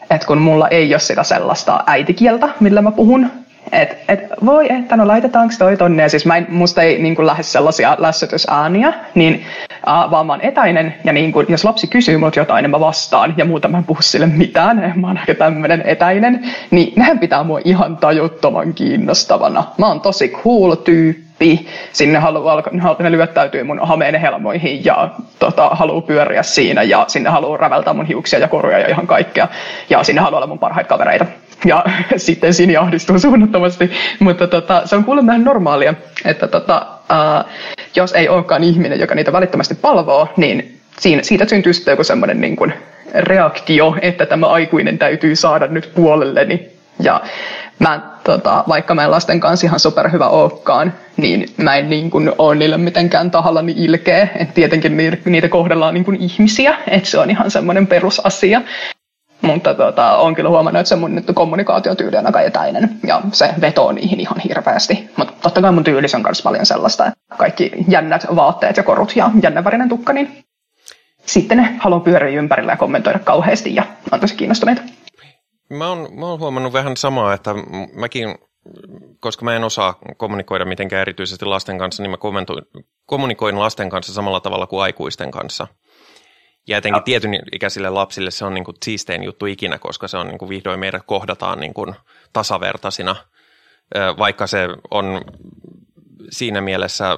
Että kun mulla ei ole sitä sellaista äitikieltä, millä mä puhun, että et, voi, että no laitetaanko toi tonne, ja siis mä en, musta ei niin lähde sellaisia lässytysääniä, niin äh, vaan mä oon etäinen, ja niin kuin, jos lapsi kysyy mut jotain, niin mä vastaan, ja muuta mä en puhu sille mitään, (laughs) mä oon aika tämmönen etäinen, niin nehän pitää mua ihan tajuttoman kiinnostavana. Mä oon tosi cool tyyppi. Sinne haluaa, ne lyöttäytyy mun hameen helmoihin ja tota, haluaa pyöriä siinä ja sinne haluaa rävältää mun hiuksia ja koruja ja ihan kaikkea. Ja sinne haluaa olla mun parhaita kavereita. Ja (laughs) sitten Sini ahdistuu suunnattomasti, mutta tota, se on kuulemma ihan normaalia, että tota, ää, jos ei olekaan ihminen, joka niitä välittömästi palvoo, niin siinä, siitä syntyy sitten joku semmoinen niin kuin reaktio, että tämä aikuinen täytyy saada nyt puolelleni. Ja mä, tota, vaikka mä en lasten kanssa ihan superhyvä olekaan, niin mä en niin kuin, ole niille mitenkään tahallani ilkeä. Et tietenkin niitä kohdellaan niin kuin ihmisiä, että se on ihan semmoinen perusasia. Mutta tota, on kyllä huomannut, että se mun nyt kommunikaatiotyyli on aika etäinen ja se vetoo niihin ihan hirveästi. Mutta totta kai mun tyylis on myös paljon sellaista, että kaikki jännät vaatteet ja korut ja jännävärinen tukka, niin sitten ne haluaa pyöriä ympärillä ja kommentoida kauheasti ja on tosi kiinnostuneita. Mä oon, mä oon huomannut vähän samaa, että mäkin, koska mä en osaa kommunikoida mitenkään erityisesti lasten kanssa, niin mä kommunikoin lasten kanssa samalla tavalla kuin aikuisten kanssa. Ja etenkin tietyn ikäisille lapsille se on niin kuin siistein juttu ikinä, koska se on niin kuin vihdoin meidät kohdataan niin kuin tasavertaisina, vaikka se on siinä mielessä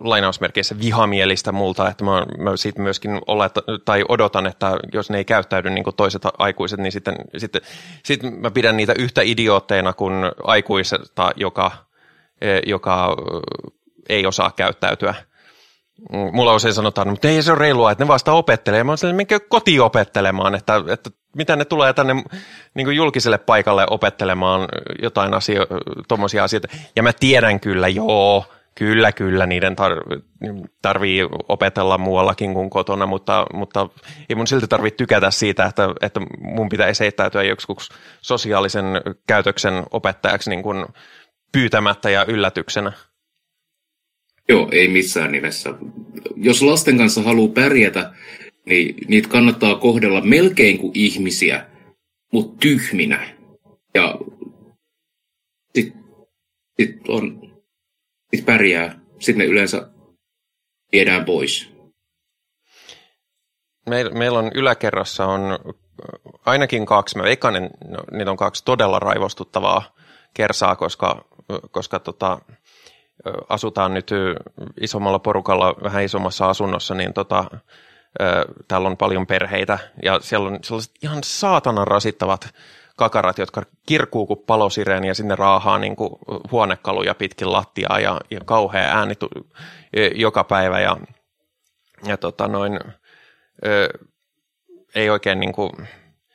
lainausmerkeissä vihamielistä multa, että mä, mä siitä myöskin olet, tai odotan, että jos ne ei käyttäydy niin kuin toiset aikuiset, niin sitten, sitten, sitten mä pidän niitä yhtä idiootteina kuin aikuisesta, joka, e, joka ei osaa käyttäytyä. Mulla usein sanotaan, mutta ei se ole reilua, että ne vasta opettelee. Mä oon minkä koti opettelemaan, että, että mitä ne tulee tänne niin kuin julkiselle paikalle opettelemaan jotain asio, tuommoisia asioita. Ja mä tiedän kyllä, joo, Kyllä, kyllä, niiden tar- tarvii opetella muuallakin kuin kotona, mutta, mutta ei mun silti tarvitse tykätä siitä, että, että mun pitäisi heittäytyä joksikuksi sosiaalisen käytöksen opettajaksi niin kuin pyytämättä ja yllätyksenä. Joo, ei missään nimessä. Jos lasten kanssa haluaa pärjätä, niin niitä kannattaa kohdella melkein kuin ihmisiä, mutta tyhminä. Ja sitten sit on, sit pärjää, sitten ne yleensä viedään pois. Meillä meil on yläkerrassa on ainakin kaksi, mä veikkaan, no, niitä on kaksi todella raivostuttavaa kersaa, koska, koska tota, asutaan nyt isommalla porukalla vähän isommassa asunnossa, niin tota, täällä on paljon perheitä ja siellä on sellaiset ihan saatanan rasittavat kakarat, jotka kirkuu kuin palosireeni ja sinne raahaa niin kuin huonekaluja pitkin lattiaa ja, ja kauhea ääni joka päivä ja, ja tota noin, ö, ei oikein niin kuin,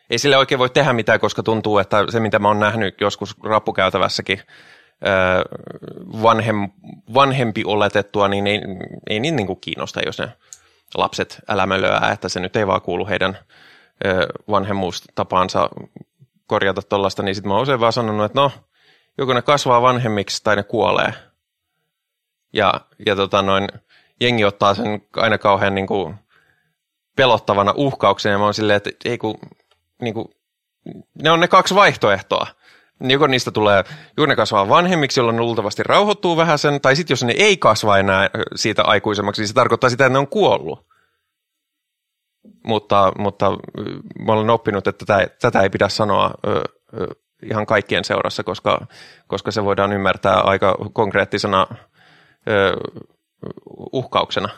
ei sille oikein voi tehdä mitään, koska tuntuu, että se mitä mä oon nähnyt joskus rappukäytävässäkin vanhem, vanhempi oletettua, niin ei, ei niin, niin kuin kiinnosta, jos ne lapset älämölöää, että se nyt ei vaan kuulu heidän vanhemmuustapaansa korjata tuollaista, niin sitten mä oon usein vaan sanonut, että no, joko ne kasvaa vanhemmiksi tai ne kuolee. Ja, ja tota noin, jengi ottaa sen aina kauhean niin kuin pelottavana uhkauksena, ja mä oon silleen, että ei kun, niin kuin, ne on ne kaksi vaihtoehtoa. Joko niistä tulee, joko ne kasvaa vanhemmiksi, jolloin ne luultavasti rauhoittuu vähän sen, tai sitten jos ne ei kasva enää siitä aikuisemmaksi, niin se tarkoittaa sitä, että ne on kuollut. Mutta, mutta mä olen oppinut, että tätä, tätä ei pidä sanoa ö, ö, ihan kaikkien seurassa, koska, koska se voidaan ymmärtää aika konkreettisena ö, uhkauksena.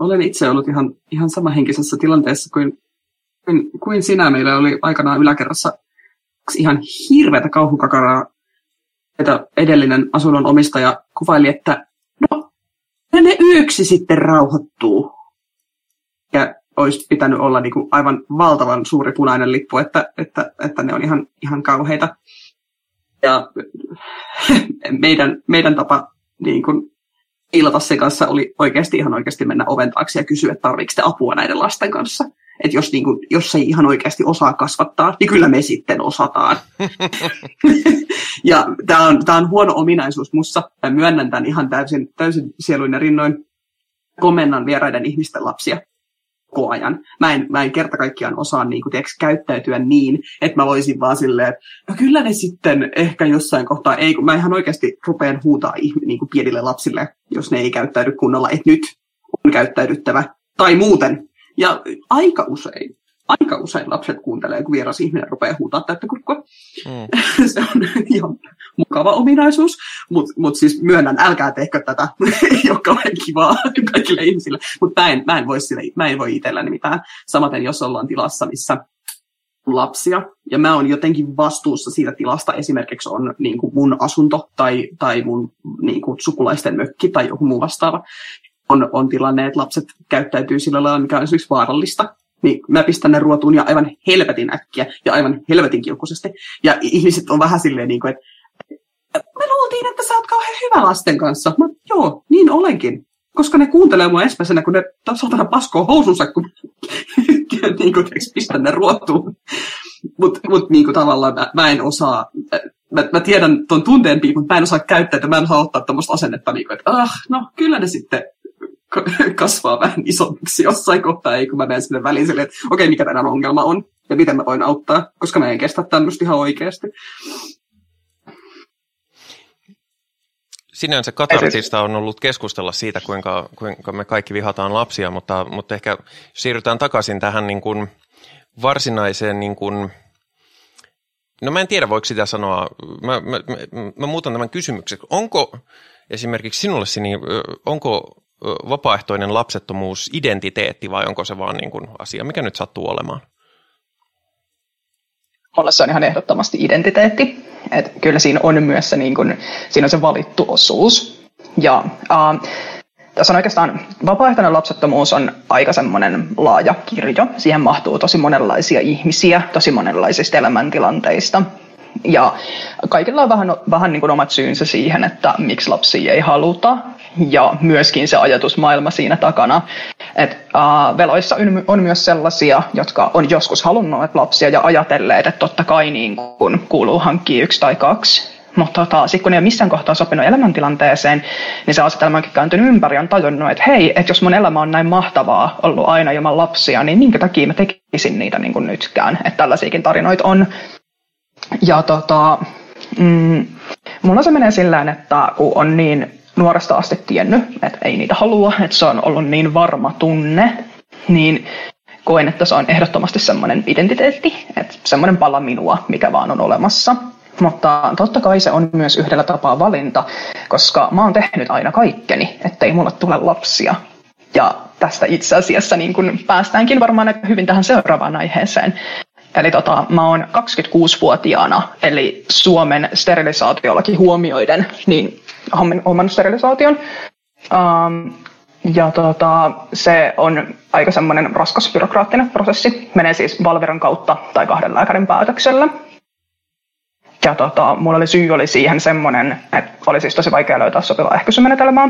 Olen itse ollut ihan, ihan samahenkisessä tilanteessa kuin kuin, kuin sinä meillä oli aikanaan yläkerrassa ihan hirveätä kauhukakaraa, että edellinen asunnon omistaja kuvaili, että no, ne yöksi sitten rauhoittuu. Ja olisi pitänyt olla niin kuin aivan valtavan suuri punainen lippu, että, että, että ne on ihan, ihan kauheita. Ja (laughs) meidän, meidän tapa niin kuin ilata sen kanssa oli oikeasti ihan oikeasti mennä oven taakse ja kysyä, että apua näiden lasten kanssa. Että jos, niin kuin, jos ei ihan oikeasti osaa kasvattaa, niin kyllä me sitten osataan. (laughs) ja tämä on, tää on huono ominaisuus mussa. Mä myönnän tämän ihan täysin, täysin sieluin ja rinnoin. Komennan vieraiden ihmisten lapsia koko ajan. Mä en, mä en kerta kaikkiaan osaa niin kuin, tiiäks, käyttäytyä niin, että mä voisin vaan silleen, että no kyllä ne sitten ehkä jossain kohtaa ei, kun mä ihan oikeasti rupean huutaa niin kuin pienille lapsille, jos ne ei käyttäydy kunnolla, että nyt on käyttäydyttävä. Tai muuten, ja aika usein, aika usein lapset kuuntelee, kun vieras ihminen rupeaa huutaa täyttä kurkkua. Mm. (laughs) se on ihan mukava ominaisuus, mutta mut siis myönnän, älkää tehkö tätä, (laughs) ole kauhean kivaa (laughs) kaikille ihmisille. Mutta mä en, mä en voi, sille, mä en voi itselläni mitään. Samaten, jos ollaan tilassa, missä lapsia, ja mä oon jotenkin vastuussa siitä tilasta, esimerkiksi on niin kuin mun asunto tai, tai mun niin kuin sukulaisten mökki tai joku muu vastaava, on, on tilanne, että lapset käyttäytyy sillä lailla, mikä on esimerkiksi vaarallista, niin mä pistän ne ruotuun ja aivan helvetin äkkiä ja aivan helvetin kiukuisesti. Ja ihmiset on vähän silleen, niin kuin, että me luultiin, että sä oot kauhean hyvä lasten kanssa. Mä, joo, niin olenkin. Koska ne kuuntelee mua ensimmäisenä, kun ne satana paskoo housunsa, kun (laughs) niin kuin, pistän ne ruotuun. Mutta mut, niin kuin, tavallaan mä, mä en osaa, mä, mä tiedän tuon tunteen mutta mä en osaa käyttää, että mä en osaa ottaa tämmöistä asennetta, niin kuin, että ah, no kyllä ne sitten kasvaa vähän isommiksi jossain kohtaa, ei kun mä menen sinne väliin silleen, että okei, mikä tämän ongelma on ja miten mä voin auttaa, koska mä en kestä tämmöistä ihan oikeasti. Sinänsä katartista on ollut keskustella siitä, kuinka, kuinka me kaikki vihataan lapsia, mutta, mutta ehkä siirrytään takaisin tähän niin kuin varsinaiseen, niin kuin, no mä en tiedä voiko sitä sanoa, mä, mä, mä, mä muutan tämän kysymyksen. Onko esimerkiksi sinulle, Sini, onko vapaaehtoinen lapsettomuus identiteetti vai onko se vaan niin kuin asia, mikä nyt sattuu olemaan? Mulle se on ihan ehdottomasti identiteetti. Et kyllä siinä on myös se, niin kuin, siinä on se valittu osuus. Ja uh, tässä on oikeastaan, vapaaehtoinen lapsettomuus on aika semmoinen laaja kirjo. Siihen mahtuu tosi monenlaisia ihmisiä, tosi monenlaisista elämäntilanteista. Ja kaikilla on vähän, vähän niin kuin omat syynsä siihen, että miksi lapsia ei haluta. Ja myöskin se ajatusmaailma siinä takana. Että uh, veloissa on myös sellaisia, jotka on joskus halunnut lapsia ja ajatelleet, että totta kai niin kun kuuluu hankkia yksi tai kaksi. Mutta tota, sitten kun ne ei ole missään kohtaa sopinut elämäntilanteeseen, niin se asetelma onkin kääntynyt ympäri ja on tajunnut, että hei, että jos mun elämä on näin mahtavaa ollut aina ilman lapsia, niin minkä takia mä tekisin niitä niin kuin nytkään. Että tällaisiakin tarinoita on. Ja tota, mm, mulla se menee sillä että kun on niin nuoresta asti tiennyt, että ei niitä halua, että se on ollut niin varma tunne, niin koen, että se on ehdottomasti semmoinen identiteetti, että semmoinen pala minua, mikä vaan on olemassa. Mutta totta kai se on myös yhdellä tapaa valinta, koska mä oon tehnyt aina kaikkeni, ettei mulle tule lapsia. Ja tästä itse asiassa niin kun päästäänkin varmaan hyvin tähän seuraavaan aiheeseen. Eli tota, mä oon 26-vuotiaana, eli Suomen sterilisaatiolaki huomioiden, niin oman sterilisaation. Um, ja tota, se on aika semmoinen raskas byrokraattinen prosessi. Menee siis Valviran kautta tai kahden lääkärin päätöksellä. Ja tota, mulla oli syy oli siihen semmoinen, että oli siis tosi vaikea löytää sopivaa ehkäisymenetelmää.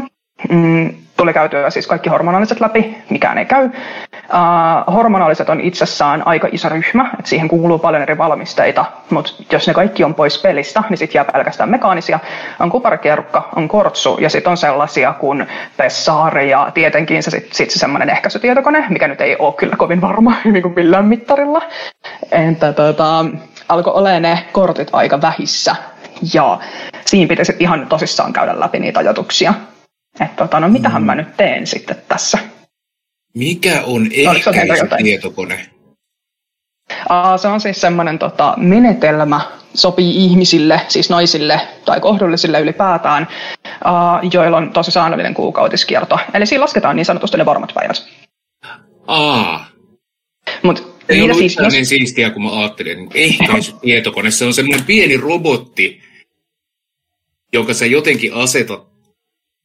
Mm, tuli käytyä siis kaikki hormonaaliset läpi, mikään ei käy. Uh, hormonaaliset on itsessään aika iso ryhmä, että siihen kuuluu paljon eri valmisteita, mutta jos ne kaikki on pois pelistä, niin sitten jää pelkästään mekaanisia. On kuparkerukka, on kortsu ja sitten on sellaisia kuin pessaari ja tietenkin se sitten sit se semmoinen ehkäisytietokone, mikä nyt ei ole kyllä kovin varma (laughs) niin kuin millään mittarilla. Entä tota, alkoi olemaan ne kortit aika vähissä ja siinä pitäisi ihan tosissaan käydä läpi niitä ajatuksia. Että tota, no mitähän mm. mä nyt teen sitten tässä. Mikä on ehkäisytietokone? Uh, se on siis semmoinen tota, menetelmä, sopii ihmisille, siis naisille tai kohdullisille ylipäätään, uh, joilla on tosi säännöllinen kuukautiskierto. Eli siinä lasketaan niin sanotusti ne varmat päivät. Aa. Mut ei ollut siis, jos... niin siistiä, kun mä ajattelin, että ehkäisytietokone, se on semmoinen pieni robotti, jonka sä jotenkin asetat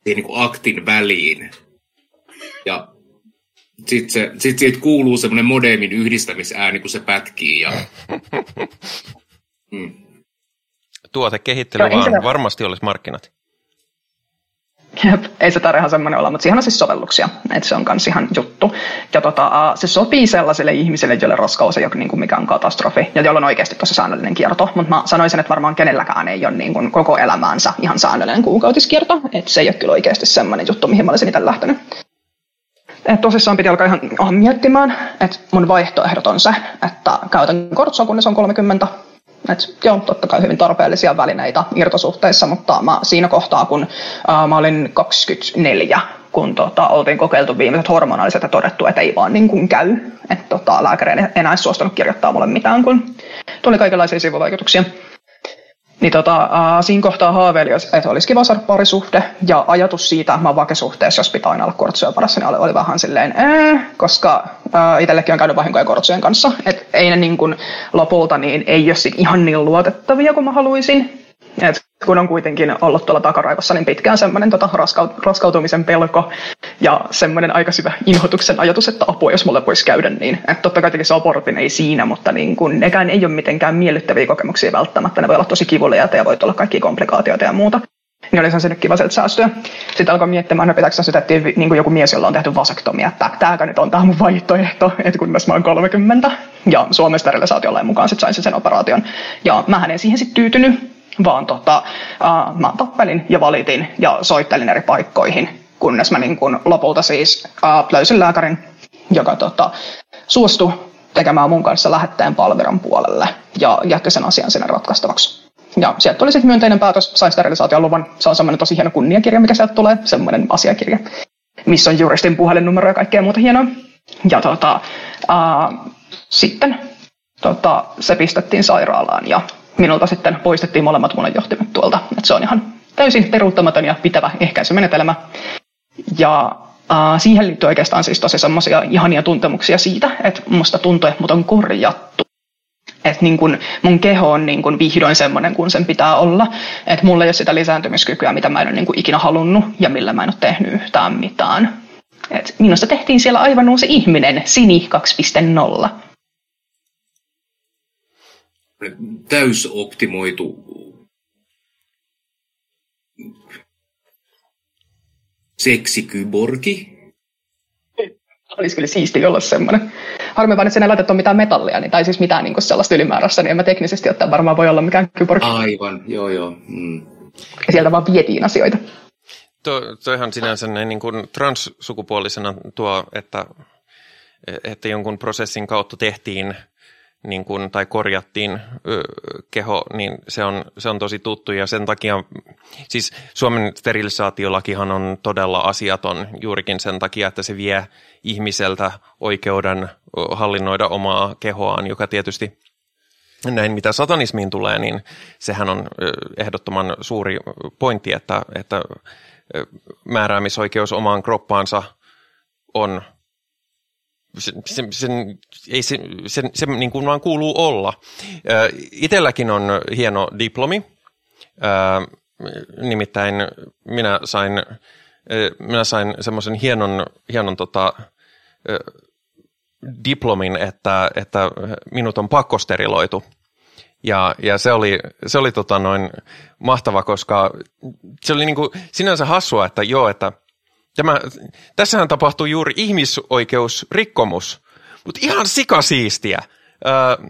niin kuin aktin väliin. Ja sitten se, sit siitä kuuluu semmoinen modemin yhdistämisääni, kun se pätkii. Ja... (laughs) Mm. Tuotekehittely no, vaan, varmasti olisi markkinat. Jep, ei se tarvitse ihan semmoinen olla, mutta siihen on siis sovelluksia, että se on myös ihan juttu. Ja tota, se sopii sellaisille ihmisille, joille raskaus ei ole niin kuin mikään katastrofi ja joilla on oikeasti tosi säännöllinen kierto. Mutta mä sanoisin, että varmaan kenelläkään ei ole niin kuin koko elämäänsä ihan säännöllinen kuukautiskierto. Että se ei ole kyllä oikeasti semmoinen juttu, mihin mä olisin itse lähtenyt. Et tosissaan piti alkaa ihan miettimään, että mun vaihtoehdot on se, että käytän kortsoa, kunnes on 30, et joo, totta kai hyvin tarpeellisia välineitä irtosuhteissa, mutta mä siinä kohtaa, kun ää, mä olin 24, kun tota, oltiin kokeiltu viimeiset hormonaaliset ja todettu, että ei vaan niin kuin käy. Että tota, lääkäri ei enää suostunut kirjoittaa mulle mitään, kun tuli kaikenlaisia sivuvaikutuksia. Niin tota, äh, siinä kohtaa haaveili, että olisi kiva saada parisuhde, ja ajatus siitä, että mä oon vakesuhteessa, jos pitää aina olla kortsuja parassa, niin oli, oli vähän silleen, äh, koska äh, itsellekin on käynyt vahinkoja kortsujen kanssa, että ei ne niin lopulta niin ei ole ihan niin luotettavia kuin mä haluaisin. Et kun on kuitenkin ollut tuolla takaraivossa niin pitkään semmoinen tota, raskaut- raskautumisen pelko ja semmoinen aika syvä inhotuksen ajatus, että apua, jos mulle voisi käydä niin. Että totta kai se abortin ei siinä, mutta niin kun, nekään ei ole mitenkään miellyttäviä kokemuksia välttämättä. Ne voi olla tosi kivuliaita ja voi olla kaikki komplikaatioita ja muuta. Niin oli se nyt kiva sieltä säästyä. Sitten alkoi miettimään, että pitääkö sytettiin niin kuin joku mies, jolla on tehty vasektomia, että tämäkö nyt on tämä mun vaihtoehto, että kunnes mä oon 30. Ja Suomen sterilisaatiolain mukaan sitten sain sen operaation. Ja mä en siihen sitten tyytynyt, vaan tota, mä tappelin ja valitin ja soittelin eri paikkoihin, kunnes mä niin kun lopulta siis löysin lääkärin, joka tota, suostui tekemään mun kanssa lähetteen palveran puolelle ja jätti sen asian sinne ratkaistavaksi. Ja sieltä tuli sitten myönteinen päätös, sai sterilisaatioluvan. Se on semmoinen tosi hieno kunniakirja, mikä sieltä tulee, semmoinen asiakirja, missä on juristin puhelinnumero ja kaikkea muuta hienoa. Ja tota, uh, sitten tota, se pistettiin sairaalaan ja minulta sitten poistettiin molemmat munanjohtimet tuolta. Et se on ihan täysin peruuttamaton ja pitävä ehkäisymenetelmä. Ja äh, siihen liittyy oikeastaan siis tosi semmoisia ihania tuntemuksia siitä, että musta tuntuu, että mut on korjattu. Että niin kun mun keho on niin kun vihdoin semmoinen kuin sen pitää olla. Että mulla ei ole sitä lisääntymiskykyä, mitä mä en ole niin ikinä halunnut ja millä mä en ole tehnyt yhtään mitään. Et minusta tehtiin siellä aivan uusi ihminen, Sini 2.0. täysoptimoitu seksikyborgi. Olisi kyllä siisti olla semmoinen. Harmi vaan, että sen ei laitettu mitään metallia, niin, tai siis mitään niin sellaista ylimääräistä, niin en mä teknisesti ottaen varmaan voi olla mikään kyborgi. Aivan, joo joo. Mm. Sieltä vaan vietiin asioita. To, toihan sinänsä näin niin kuin transsukupuolisena tuo, että, että jonkun prosessin kautta tehtiin niin kuin, tai korjattiin ö, keho, niin se on, se on tosi tuttu ja sen takia, siis Suomen sterilisaatiolakihan on todella asiaton juurikin sen takia, että se vie ihmiseltä oikeuden hallinnoida omaa kehoaan, joka tietysti näin mitä satanismiin tulee, niin sehän on ehdottoman suuri pointti, että, että määräämisoikeus omaan kroppaansa on sen, sen, sen, ei se, sen, se niin kuin vaan kuuluu olla. Itelläkin on hieno diplomi. Nimittäin minä sain, minä sain semmoisen hienon, hienon tota, diplomin, että, että minut on pakkosteriloitu. Ja, ja se oli, se oli tota noin mahtava, koska se oli niin kuin sinänsä hassua, että joo, että Tämä, tässähän tapahtuu juuri ihmisoikeusrikkomus, mutta ihan sikasiistiä. Öö,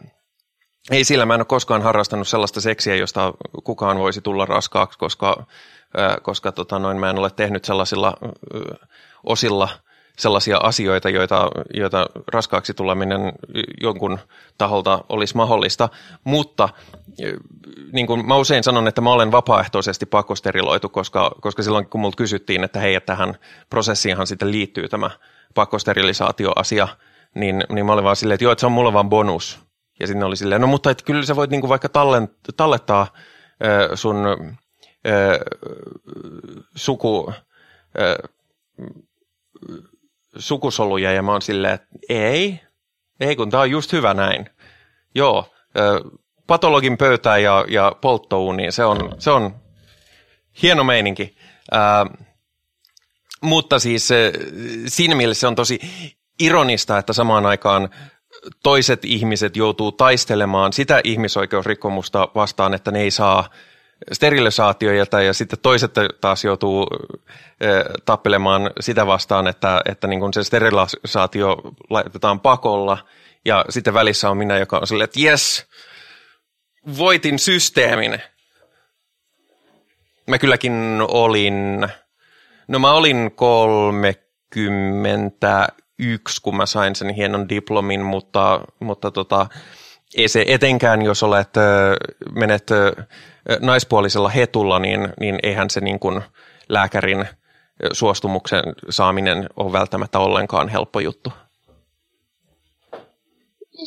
ei sillä, mä en ole koskaan harrastanut sellaista seksiä, josta kukaan voisi tulla raskaaksi, koska, öö, koska tota noin, mä en ole tehnyt sellaisilla öö, osilla – sellaisia asioita, joita, joita raskaaksi tuleminen jonkun taholta olisi mahdollista, mutta niin kuin mä usein sanon, että mä olen vapaaehtoisesti pakkosteriloitu, koska, koska silloin kun multa kysyttiin, että hei, että tähän prosessiinhan sitten liittyy tämä pakkosterilisaatioasia, niin, niin mä olin vaan silleen, että joo, että se on mulle vaan bonus. Ja sitten oli silleen, no mutta että kyllä sä voit niin kuin vaikka tallen, tallettaa ö, sun ö, suku... Ö, sukusoluja ja mä oon silleen, että ei, ei kun tää on just hyvä näin. Joo, patologin pöytään ja, ja polttouuniin, se on, se on hieno meininki. Ää, mutta siis siinä mielessä se on tosi ironista, että samaan aikaan toiset ihmiset joutuu taistelemaan sitä ihmisoikeusrikkomusta vastaan, että ne ei saa sterilisaatioita ja sitten toiset taas joutuu tappelemaan sitä vastaan, että, että niin kuin se sterilisaatio laitetaan pakolla ja sitten välissä on minä, joka on silleen, että jes, voitin systeemin. Mä kylläkin olin, no mä olin 31, kun mä sain sen hienon diplomin, mutta, mutta tota, ei se etenkään, jos olet, menet naispuolisella hetulla, niin, niin eihän se niin kuin lääkärin suostumuksen saaminen ole välttämättä ollenkaan helppo juttu.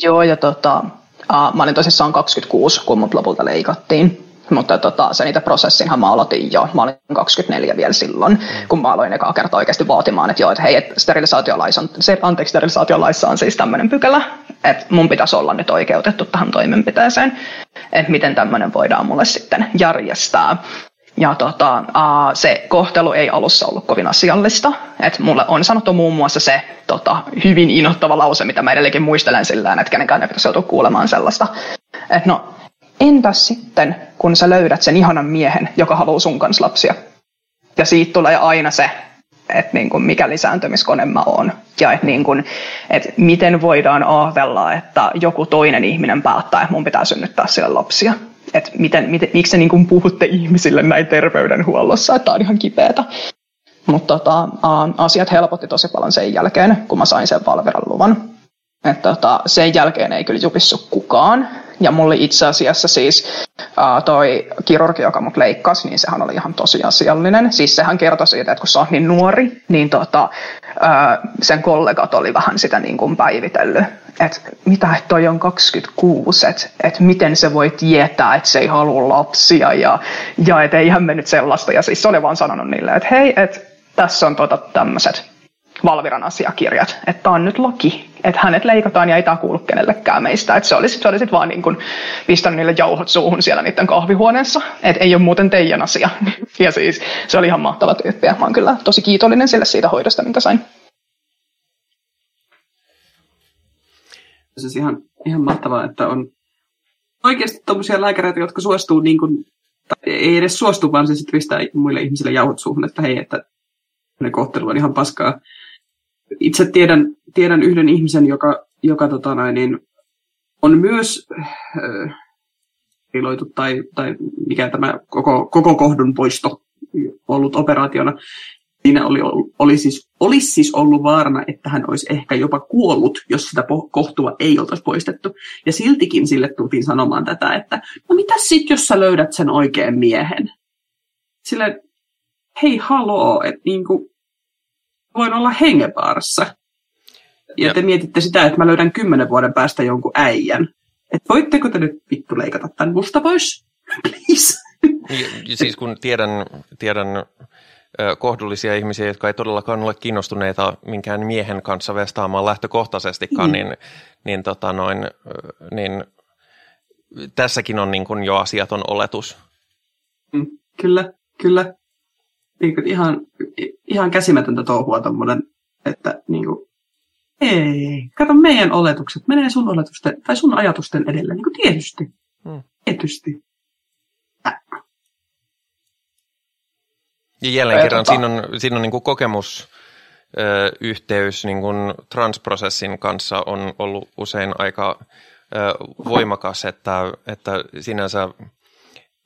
Joo, ja tota, äh, mä olin tosissaan 26, kun mut lopulta leikattiin. Mutta tota, se niitä prosessinhan mä aloitin jo. Mä olin 24 vielä silloin, mm. kun mä aloin ekaa kertaa oikeasti vaatimaan, että joo, että hei, että sterilisaatiolaissa on, se, anteeksi, sterilisaatiolaissa on siis tämmöinen pykälä, että mun pitäisi olla nyt oikeutettu tähän toimenpiteeseen, että miten tämmöinen voidaan mulle sitten järjestää. Ja tota, se kohtelu ei alussa ollut kovin asiallista. Et mulle on sanottu muun muassa se tota, hyvin inottava lause, mitä mä edelleenkin muistelen sillä että kenenkään ei pitäisi joutua kuulemaan sellaista. Että no, entäs sitten, kun sä löydät sen ihanan miehen, joka haluaa sun kanssa lapsia? Ja siitä tulee aina se, että niin kuin mikä lisääntymiskone mä oon. Ja että, niin kuin, että miten voidaan ajatella, että joku toinen ihminen päättää, että mun pitää synnyttää sille lapsia. Että miten, miten, miksi te niin kuin puhutte ihmisille näin terveydenhuollossa, että on ihan kipeätä. Mutta tota, asiat helpotti tosi paljon sen jälkeen, kun mä sain sen Valviran luvan. Että tota, sen jälkeen ei kyllä jupissu kukaan. Ja mulle itse asiassa siis uh, toi kirurgi, joka mut leikkasi, niin sehän oli ihan tosiasiallinen. Siis sehän kertoi siitä, että kun sä oot niin nuori, niin tota, uh, sen kollegat oli vähän sitä niin kuin päivitellyt. Että mitä, että toi on 26, että et miten se voi tietää, että se ei halua lapsia ja, ja että eihän me nyt sellaista. Ja siis se oli vaan sanonut niille, että hei, että tässä on tota tämmöiset Valviran asiakirjat, että on nyt laki, että hänet leikataan ja ei tämä kuulu kenellekään meistä. Että se olisi, se olisi vaan niin kuin pistänyt niille jauhot suuhun siellä niiden kahvihuoneessa, että ei ole muuten teidän asia. (laughs) Ja siis se oli ihan mahtava tyyppi ja mä oon kyllä tosi kiitollinen sille siitä hoidosta, minkä sain. Siis ihan, ihan mahtavaa, että on oikeasti tuommoisia lääkäreitä, jotka suostuu niin kuin, tai ei edes suostu, vaan se sitten pistää muille ihmisille jauhot suuhun, että hei, että ne kohtelu on ihan paskaa. Itse tiedän, tiedän yhden ihmisen, joka, joka tota noin, niin, on myös äh, piloitu tai, tai mikä tämä koko, koko kohdun poisto ollut operaationa. Siinä oli, oli siis, olisi siis ollut vaarana, että hän olisi ehkä jopa kuollut, jos sitä kohtua ei oltaisi poistettu. Ja siltikin sille tultiin sanomaan tätä, että no mitä sitten, jos sä löydät sen oikean miehen? Sille, hei haloo, että niinku, voin olla hengenvaarassa. Ja, ja te mietitte sitä, että mä löydän kymmenen vuoden päästä jonkun äijän. Että voitteko te nyt vittu leikata tämän musta pois? (laughs) Please. Ja, siis kun tiedän, tiedän kohdullisia ihmisiä, jotka ei todellakaan ole kiinnostuneita minkään miehen kanssa vestaamaan lähtökohtaisestikaan, mm. niin, niin, tota noin, niin tässäkin on niin kuin jo asiaton oletus. Mm, kyllä, kyllä. Niin kuin ihan, ihan käsimätöntä touhua tuommoinen, että niin kuin, ei, kato meidän oletukset, menee sun oletusten, tai sun ajatusten edelle, niin kuin tietysti. Mm. Tietysti. Äh. Ja jälleen kerran siinä on, siinä on niin kuin kokemus, yhteys niin kuin transprosessin kanssa on ollut usein aika voimakas, että, että sinänsä,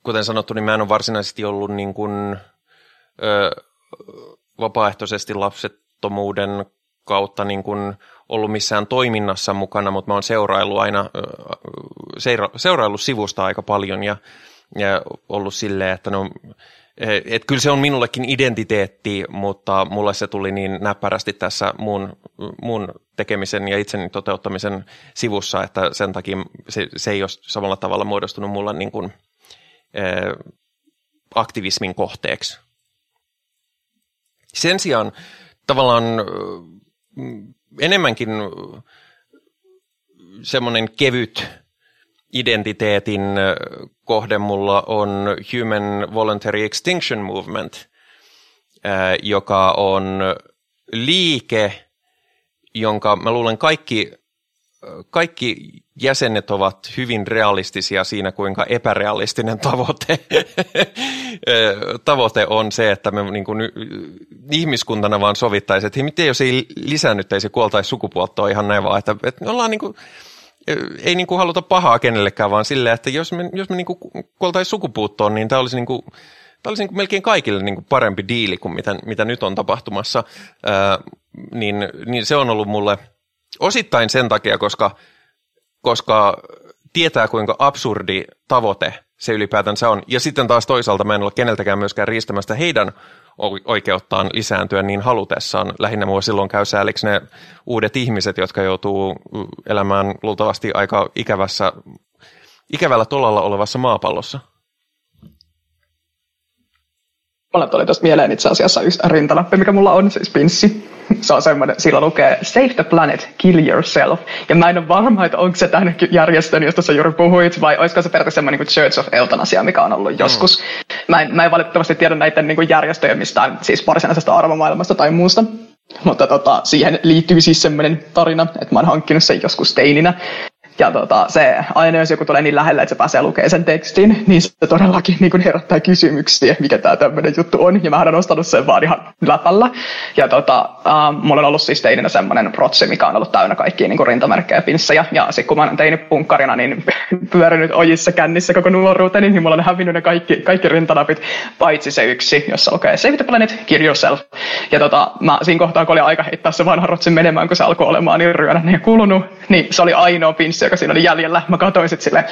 kuten sanottu, niin mä en ole varsinaisesti ollut niin kuin, vapaaehtoisesti lapsettomuuden kautta niin kuin ollut missään toiminnassa mukana, mutta mä oon seuraillut aina, seura, seuraillut sivusta aika paljon ja, ja ollut silleen, että no, et kyllä se on minullekin identiteetti, mutta mulle se tuli niin näppärästi tässä mun, mun tekemisen ja itseni toteuttamisen sivussa, että sen takia se, se ei ole samalla tavalla muodostunut mulle niin kuin, aktivismin kohteeksi. Sen sijaan tavallaan enemmänkin semmoinen kevyt identiteetin kohde mulla on Human Voluntary Extinction Movement, joka on liike, jonka mä luulen kaikki, kaikki jäsenet ovat hyvin realistisia siinä, kuinka epärealistinen tavoite, (laughs) tavoite on se, että me niin kuin, ihmiskuntana vaan sovittaisiin, että miten jos ei lisännyttäisi kuoltaisi sukupuolta ihan näin vaan, että, että me ollaan niin kuin, ei niin kuin haluta pahaa kenellekään, vaan silleen, että jos me, jos me niin kuoltaisiin sukupuuttoon, niin tämä olisi, niin kuin, tämä olisi niin kuin melkein kaikille niin kuin parempi diili kuin mitä, mitä nyt on tapahtumassa. Ää, niin, niin se on ollut mulle osittain sen takia, koska, koska tietää kuinka absurdi tavoite se ylipäätänsä on. Ja sitten taas toisaalta mä en ole keneltäkään myöskään riistämästä heidän oikeuttaan lisääntyä niin halutessaan. Lähinnä mua silloin käy sääliksi ne uudet ihmiset, jotka joutuu elämään luultavasti aika ikävässä, ikävällä tolalla olevassa maapallossa. Mulla tuli tuosta mieleen itse asiassa yksi rintanappi, mikä mulla on, siis pinssi. Se on semmoinen, sillä lukee Save the planet, kill yourself. Ja mä en ole varma, että onko se tämän järjestön, josta sä juuri puhuit, vai olisiko se periaatteessa semmoinen niin Church of Euthanasia, mikä on ollut mm. joskus. Mä en, mä en valitettavasti tiedä näiden niin kuin järjestöjen mistään siis varsinaisesta arvomaailmasta tai muusta. Mutta tota, siihen liittyy siis semmoinen tarina, että mä oon hankkinut sen joskus teininä. Ja tota, se aina jos joku tulee niin lähelle, että se pääsee lukemaan sen tekstin, niin se todellakin niin kuin herättää kysymyksiä, mikä tämä tämmöinen juttu on. Ja mä olen nostanut sen vaan ihan läpällä. Ja tota, uh, mulla on ollut siis teininä semmoinen protsi, mikä on ollut täynnä kaikkia niin kuin rintamerkkejä pinssejä. Ja sitten kun mä olen teinipunkkarina, niin (laughs) pyörinyt ojissa kännissä koko nuoruuteni, niin mulla on hävinnyt ne kaikki, kaikki rintanapit, paitsi se yksi, jossa lukee Save the planet, kill yourself. Ja tota, mä siinä kohtaa, kun oli aika heittää se vanha rotsi menemään, kun se alkoi olemaan niin ryönä ja kulunut, niin se oli ainoa pinssi, joka siinä oli jäljellä. Mä katsoin sitten silleen,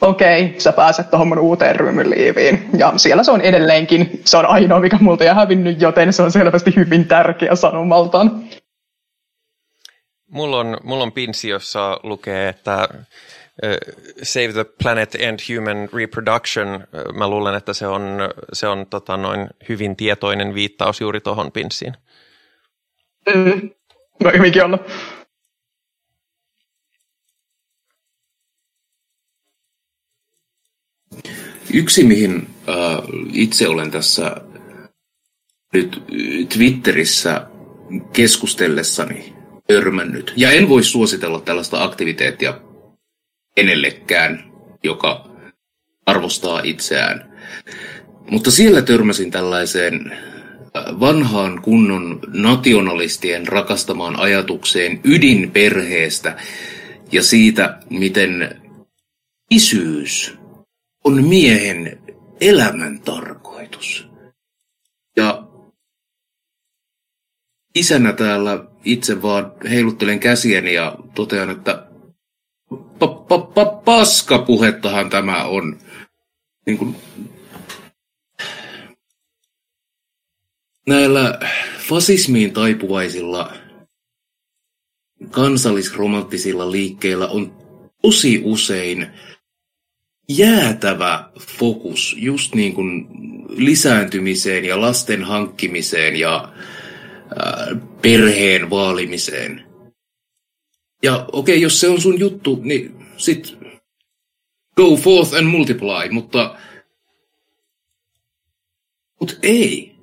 okei, okay, sä pääset tuohon mun uuteen ryymyliiviin. Ja siellä se on edelleenkin, se on ainoa, mikä multa ei hävinnyt, joten se on selvästi hyvin tärkeä sanomaltaan. Mulla on, mulla on pinssi, jossa lukee, että Save the Planet and Human Reproduction. Mä luulen, että se on, se on tota, noin hyvin tietoinen viittaus juuri tuohon pinssiin. Mm. No hyvinkin olla. Yksi, mihin äh, itse olen tässä nyt Twitterissä keskustellessani törmännyt, ja en voi suositella tällaista aktiviteettia kenellekään, joka arvostaa itseään. Mutta siellä törmäsin tällaiseen äh, vanhaan kunnon nationalistien rakastamaan ajatukseen ydinperheestä ja siitä, miten isyys on miehen elämän tarkoitus. Ja isänä täällä itse vaan heiluttelen käsieni ja totean, että pa, pa, pa, paskapuhettahan tämä on. Niin kuin näillä fasismiin taipuvaisilla kansallisromanttisilla liikkeillä on tosi usein jäätävä fokus just niin kuin lisääntymiseen ja lasten hankkimiseen ja perheen vaalimiseen. Ja okei, okay, jos se on sun juttu, niin sit go forth and multiply, mutta Mut ei.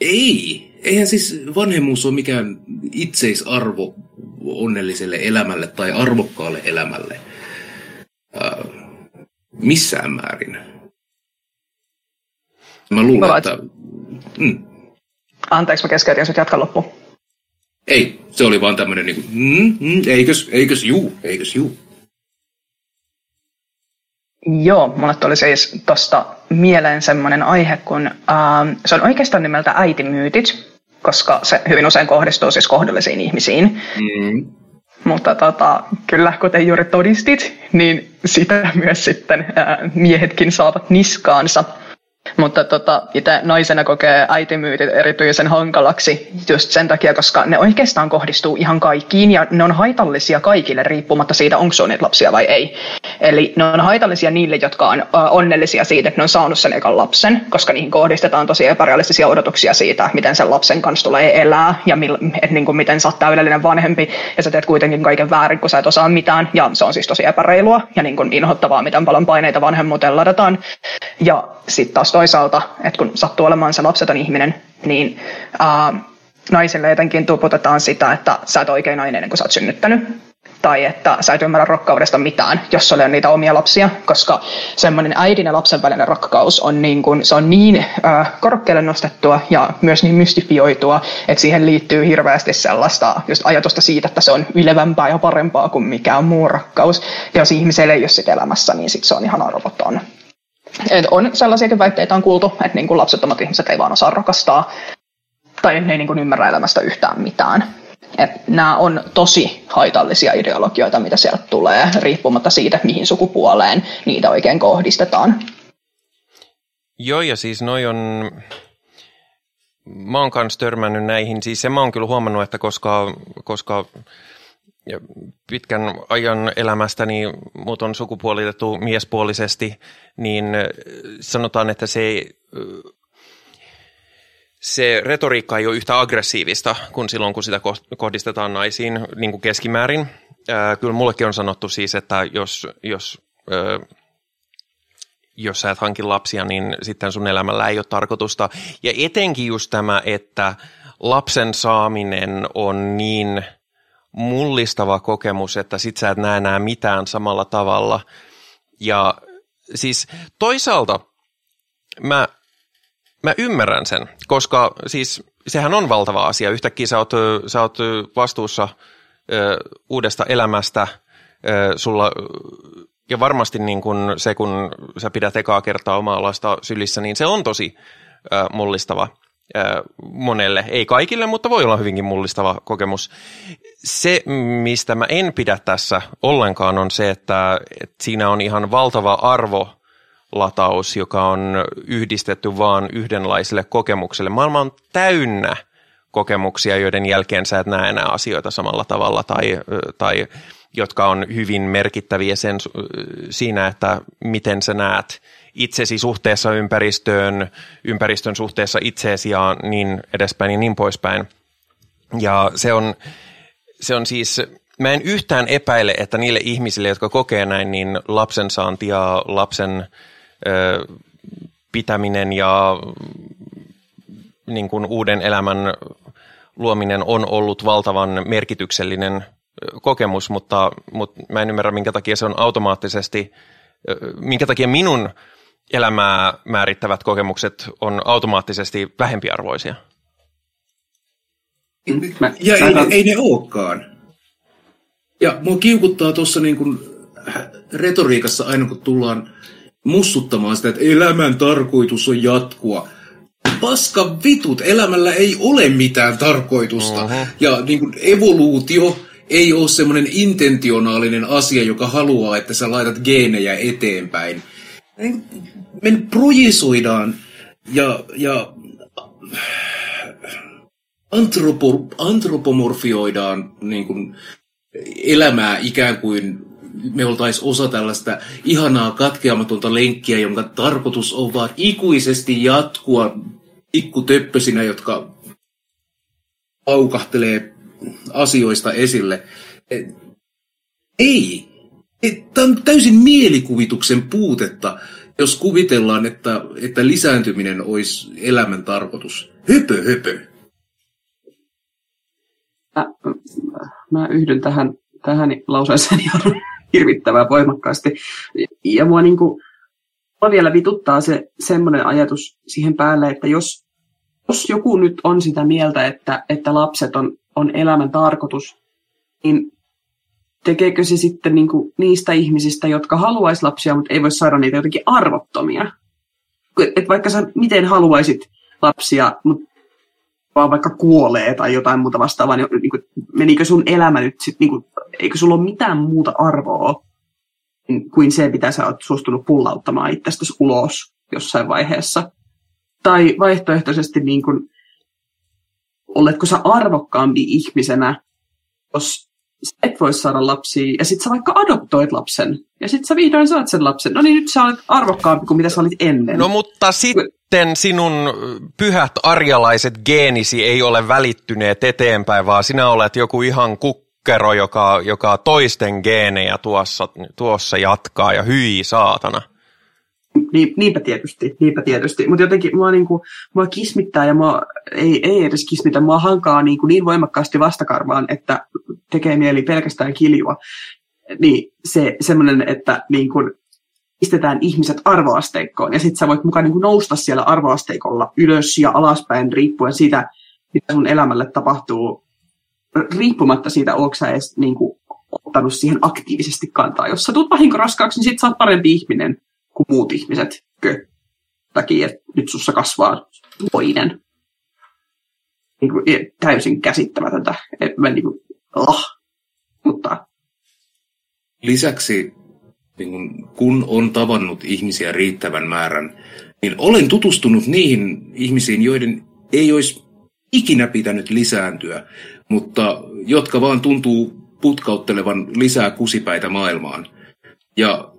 Ei. Eihän siis vanhemmuus ole mikään itseisarvo onnelliselle elämälle tai arvokkaalle elämälle. Äh, missään määrin. Mä luulen, mä että... Mm. Anteeksi, mä keskeytin, jos jatka loppu. Ei, se oli vaan tämmöinen niin kuin, mm, mm, eikös, eikös juu, eikös juu. Joo, mulle tuli siis tuosta mieleen semmoinen aihe, kun äh, se on oikeastaan nimeltä äitimyytit, koska se hyvin usein kohdistuu siis kohdullisiin ihmisiin. Mm. Mutta tota, kyllä, kuten juuri todistit, niin sitä (laughs) myös sitten äh, miehetkin saavat niskaansa. Mutta tota, itse naisena kokee äitimyytit erityisen hankalaksi just sen takia, koska ne oikeastaan kohdistuu ihan kaikkiin ja ne on haitallisia kaikille riippumatta siitä, onko sun lapsia vai ei. Eli ne on haitallisia niille, jotka on onnellisia siitä, että ne on saanut sen ekan lapsen, koska niihin kohdistetaan tosi epärealistisia odotuksia siitä, miten sen lapsen kanssa tulee elää ja mil, et niin kuin miten sä oot täydellinen vanhempi ja sä teet kuitenkin kaiken väärin, kun sä et osaa mitään ja se on siis tosi epäreilua ja niin kuin inhottavaa, miten paljon paineita vanhemmuuteen ladataan. Ja sitten taas toisaalta, että kun sattuu olemaan se lapseton ihminen, niin ää, naisille jotenkin tuputetaan sitä, että sä et oikein nainen ennen kuin sä oot synnyttänyt. Tai että sä et ymmärrä rakkaudesta mitään, jos sulla on niitä omia lapsia, koska semmoinen äidin ja lapsen välinen rakkaus on niin, kuin, se on niin äh, korkealle nostettua ja myös niin mystifioitua, että siihen liittyy hirveästi sellaista just ajatusta siitä, että se on ylevämpää ja parempaa kuin mikään muu rakkaus. Ja jos ihmiselle ei ole sit elämässä, niin sit se on ihan arvoton. Et on sellaisiakin väitteitä on kuultu, että niin kuin lapsettomat ihmiset ei vaan osaa rakastaa tai ne ei niin kuin ymmärrä elämästä yhtään mitään. Et nämä on tosi haitallisia ideologioita, mitä sieltä tulee, riippumatta siitä, mihin sukupuoleen niitä oikein kohdistetaan. Joo, ja siis noi on... Mä oon kanssa törmännyt näihin. Siis se mä oon kyllä huomannut, että koska, koska ja pitkän ajan elämästäni mut on sukupuolitettu miespuolisesti, niin sanotaan, että se, se retoriikka ei ole yhtä aggressiivista kuin silloin, kun sitä kohdistetaan naisiin niin kuin keskimäärin. Kyllä mullekin on sanottu siis, että jos, jos, jos sä et hankin lapsia, niin sitten sun elämällä ei ole tarkoitusta. Ja etenkin just tämä, että lapsen saaminen on niin – mullistava kokemus, että sit sä et näe enää mitään samalla tavalla. Ja siis toisaalta mä, mä ymmärrän sen, koska siis sehän on valtava asia. Yhtäkkiä sä oot, sä oot vastuussa ö, uudesta elämästä, ö, sulla ja varmasti niin kun se, kun sä pidät ekaa kertaa omaa lasta sylissä, niin se on tosi ö, mullistava monelle, ei kaikille, mutta voi olla hyvinkin mullistava kokemus. Se, mistä mä en pidä tässä ollenkaan, on se, että, että siinä on ihan valtava arvo lataus, joka on yhdistetty vaan yhdenlaiselle kokemukselle. Maailma on täynnä kokemuksia, joiden jälkeen sä et näe enää asioita samalla tavalla tai, tai jotka on hyvin merkittäviä sen, siinä, että miten sä näet itsesi suhteessa ympäristöön, ympäristön suhteessa itseesi ja niin edespäin ja niin poispäin. Ja se on, se on siis, mä en yhtään epäile, että niille ihmisille, jotka kokee näin, niin lapsen saanti ja lapsen ö, pitäminen ja niin kuin uuden elämän luominen on ollut valtavan merkityksellinen kokemus, mutta, mutta mä en ymmärrä, minkä takia se on automaattisesti, minkä takia minun elämää määrittävät kokemukset on automaattisesti vähempiarvoisia. Mä, ja ei, ne, ei ne olekaan. Ja mua kiukuttaa tuossa niin kuin retoriikassa aina, kun tullaan mussuttamaan sitä, että elämän tarkoitus on jatkua. Paska vitut, elämällä ei ole mitään tarkoitusta. Uh-huh. Ja niin kuin evoluutio ei ole semmoinen intentionaalinen asia, joka haluaa, että sä laitat geenejä eteenpäin. Me projisoidaan ja, ja antropo, antropomorfioidaan niin kuin elämää ikään kuin me oltaisiin osa tällaista ihanaa katkeamatonta lenkkiä, jonka tarkoitus on vaan ikuisesti jatkua pikkutöppösinä, jotka aukahtelee asioista esille. Ei. Tämä on täysin mielikuvituksen puutetta, jos kuvitellaan, että, että lisääntyminen olisi elämän tarkoitus. Höpö, höpö. Mä, mä yhdyn tähän, tähän lauseeseen ihan hirvittävän voimakkaasti. Ja mua, niin kuin, mua vielä vituttaa se semmoinen ajatus siihen päälle, että jos, jos joku nyt on sitä mieltä, että, että lapset on, on elämän tarkoitus, niin tekeekö se sitten niin kuin niistä ihmisistä, jotka haluaisi lapsia, mutta ei voi saada niitä jotenkin arvottomia? Et vaikka sä miten haluaisit lapsia, mutta vaan vaikka kuolee tai jotain muuta vastaavaa, niin, niin kuin, menikö sun elämä nyt sitten, niin eikö sulla ole mitään muuta arvoa kuin se, mitä sä oot suostunut pullauttamaan itsestäsi ulos jossain vaiheessa? Tai vaihtoehtoisesti, niin kuin, oletko sä arvokkaampi ihmisenä, jos sä et voi saada lapsia, ja sitten sä vaikka adoptoit lapsen, ja sitten sä vihdoin saat sen lapsen. No niin, nyt sä olet arvokkaampi kuin mitä sä olit ennen. No mutta sitten sinun pyhät arjalaiset geenisi ei ole välittyneet eteenpäin, vaan sinä olet joku ihan kukkero, joka, joka toisten geenejä tuossa, tuossa jatkaa, ja hyi saatana. Niin, niinpä tietysti, niinpä tietysti. Mutta jotenkin mua, niinku, mua kismittää ja mua, ei, ei edes kismitä, mua hankaa niinku niin voimakkaasti vastakarvaan, että tekee mieli pelkästään kiljua. Niin se semmoinen, että niinku, pistetään ihmiset arvoasteikkoon ja sitten sä voit mukaan niinku nousta siellä arvoasteikolla ylös ja alaspäin riippuen siitä, mitä sun elämälle tapahtuu, riippumatta siitä, onko sä edes niinku, ottanut siihen aktiivisesti kantaa. Jos sä tulet vahinkoraskaaksi, niin sit sä oot parempi ihminen kuin muut ihmiset. Kö? Takia, että nyt sussa kasvaa toinen. Niin kuin, täysin käsittämätöntä. Et mä niin kuin, oh. Mutta... Lisäksi niin kun, kun on tavannut ihmisiä riittävän määrän, niin olen tutustunut niihin ihmisiin, joiden ei olisi ikinä pitänyt lisääntyä, mutta jotka vaan tuntuu putkauttelevan lisää kusipäitä maailmaan. Ja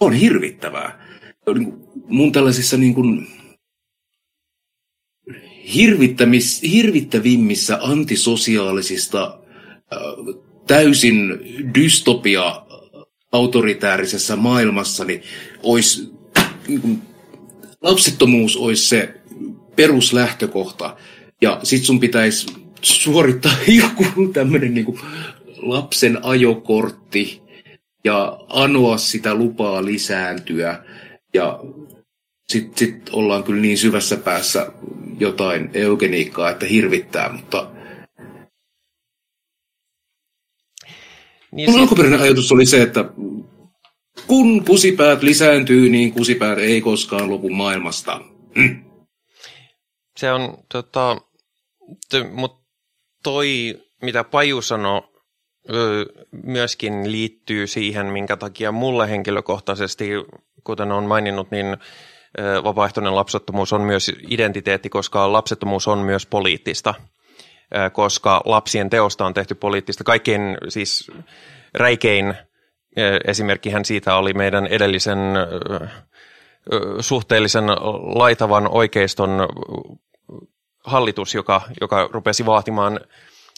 on hirvittävää. Niin mun tällaisissa niin kuin hirvittävimmissä antisosiaalisista täysin dystopia autoritäärisessä maailmassa, niin olisi, niin kuin, lapsettomuus olisi se peruslähtökohta. Ja sit sun pitäisi suorittaa (laughs) joku tämmöinen niin lapsen ajokortti, ja anoa sitä lupaa lisääntyä. Ja sitten sit ollaan kyllä niin syvässä päässä jotain eugeniikkaa, että hirvittää, mutta niin Mun alkuperäinen ajatus oli se, että kun kusipäät lisääntyy, niin kusipäät ei koskaan lopu maailmasta. Hm. Se on, tota, mutta toi, mitä Paju sanoi myöskin liittyy siihen, minkä takia mulle henkilökohtaisesti, kuten olen maininnut, niin vapaaehtoinen lapsettomuus on myös identiteetti, koska lapsettomuus on myös poliittista, koska lapsien teosta on tehty poliittista. Kaikkein siis räikein esimerkkihän siitä oli meidän edellisen suhteellisen laitavan oikeiston hallitus, joka, joka rupesi vaatimaan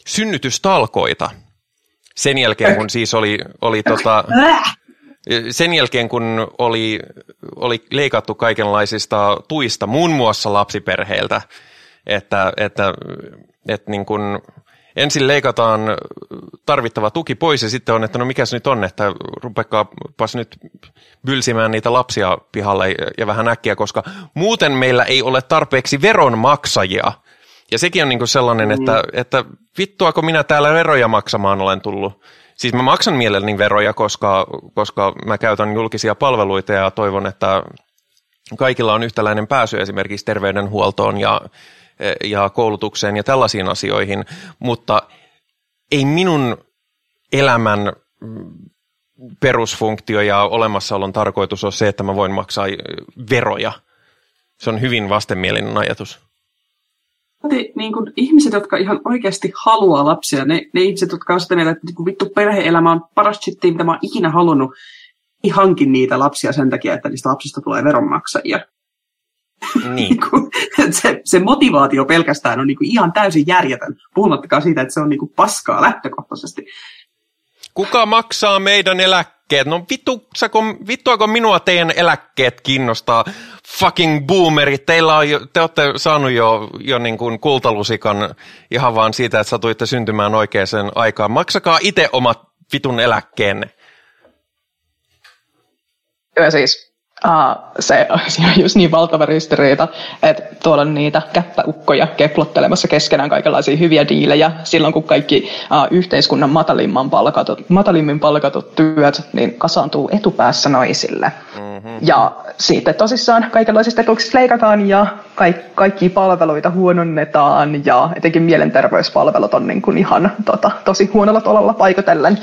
synnytystalkoita – sen jälkeen, kun siis oli, oli tota, sen jälkeen, kun oli, oli leikattu kaikenlaisista tuista, muun muassa lapsiperheiltä, että, että, että niin kuin, ensin leikataan tarvittava tuki pois ja sitten on, että no mikäs nyt on, että rupekaapas nyt bylsimään niitä lapsia pihalle ja vähän äkkiä, koska muuten meillä ei ole tarpeeksi veronmaksajia. Ja sekin on niin kuin sellainen, mm. että, että vittuako minä täällä veroja maksamaan olen tullut. Siis mä maksan mielelläni veroja, koska, koska mä käytän julkisia palveluita ja toivon, että kaikilla on yhtäläinen pääsy esimerkiksi terveydenhuoltoon ja, ja koulutukseen ja tällaisiin asioihin, mutta ei minun elämän perusfunktio ja olemassaolon tarkoitus ole se, että mä voin maksaa veroja. Se on hyvin vastenmielinen ajatus. Niin kuin ihmiset, jotka ihan oikeasti haluaa lapsia, ne, ne ihmiset, jotka on sitä mieltä, että niin vittu perhe-elämä on paras shittia, mitä mä oon ikinä halunnut, ei hanki niitä lapsia sen takia, että niistä lapsista tulee veronmaksajia. Niin. (laughs) Niinku, se, se motivaatio pelkästään on niinku ihan täysin järjetön, puhumattakaan siitä, että se on niinku paskaa lähtökohtaisesti. Kuka maksaa meidän eläkkeet? No vittuako, vittuako minua teidän eläkkeet kiinnostaa? Fucking boomerit, teillä on jo, te olette saanut jo, jo niin kuin kultalusikan ihan vaan siitä, että satuitte syntymään oikeaan aikaan. Maksakaa itse omat vitun eläkkeenne. Joo, siis uh, se, (laughs) on just niin valtava ristiriita, että tuolla on niitä käppäukkoja keplottelemassa keskenään kaikenlaisia hyviä diilejä silloin, kun kaikki uh, yhteiskunnan matalimman palkatut, matalimmin palkatut työt niin kasaantuu etupäässä naisille. Mm-hmm. Ja sitten tosissaan kaikenlaisista etuuksista leikataan ja kaikki, kaikki palveluita huononnetaan ja etenkin mielenterveyspalvelut on niin kuin ihan tota, tosi huonolla tolalla paikotellen.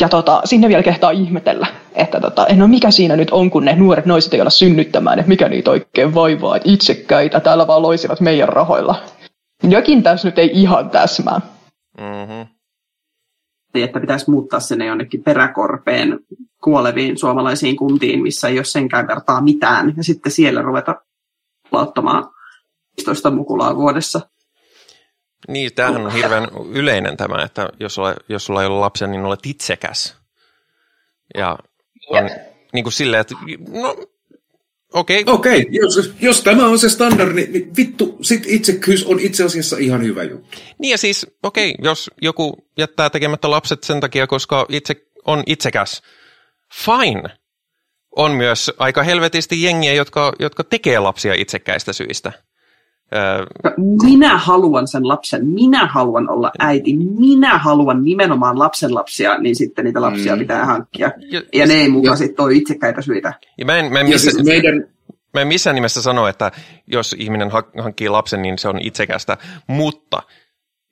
Ja tota, sinne vielä kehtaa ihmetellä, että tota, no mikä siinä nyt on, kun ne nuoret naiset ei olla synnyttämään, että mikä niitä oikein vaivaa, että itsekkäitä täällä vaan loisivat meidän rahoilla. Jokin tässä nyt ei ihan täsmää. Mm-hmm. Että pitäisi muuttaa sinne jonnekin peräkorpeen kuoleviin suomalaisiin kuntiin, missä ei ole senkään vertaa mitään, ja sitten siellä ruveta lauttamaan 15 mukulaa vuodessa. Niin, tämähän on hirveän yleinen tämä, että jos, ole, jos sulla ei ole lapsia, niin olet itsekäs. Ja on yeah. niin kuin silleen, että no Okei. Okay. Okei, okay, jos, jos tämä on se standardi, niin vittu, sit itsekkyys on itse asiassa ihan hyvä juttu. Niin ja siis, okei, okay, jos joku jättää tekemättä lapset sen takia, koska itse on itsekäs, fine. On myös aika helvetisti jengiä, jotka, jotka tekee lapsia itsekkäistä syistä. Minä haluan sen lapsen, minä haluan olla äiti, minä haluan nimenomaan lapsen lapsia, niin sitten niitä lapsia mm. pitää hankkia. Ja, ja ne ei mukaan sitten ole itsekkäitä syitä. Ja mä en, mä en missä, siis meidän... mä en missään nimessä sano, että jos ihminen hankkii lapsen, niin se on itsekästä, mutta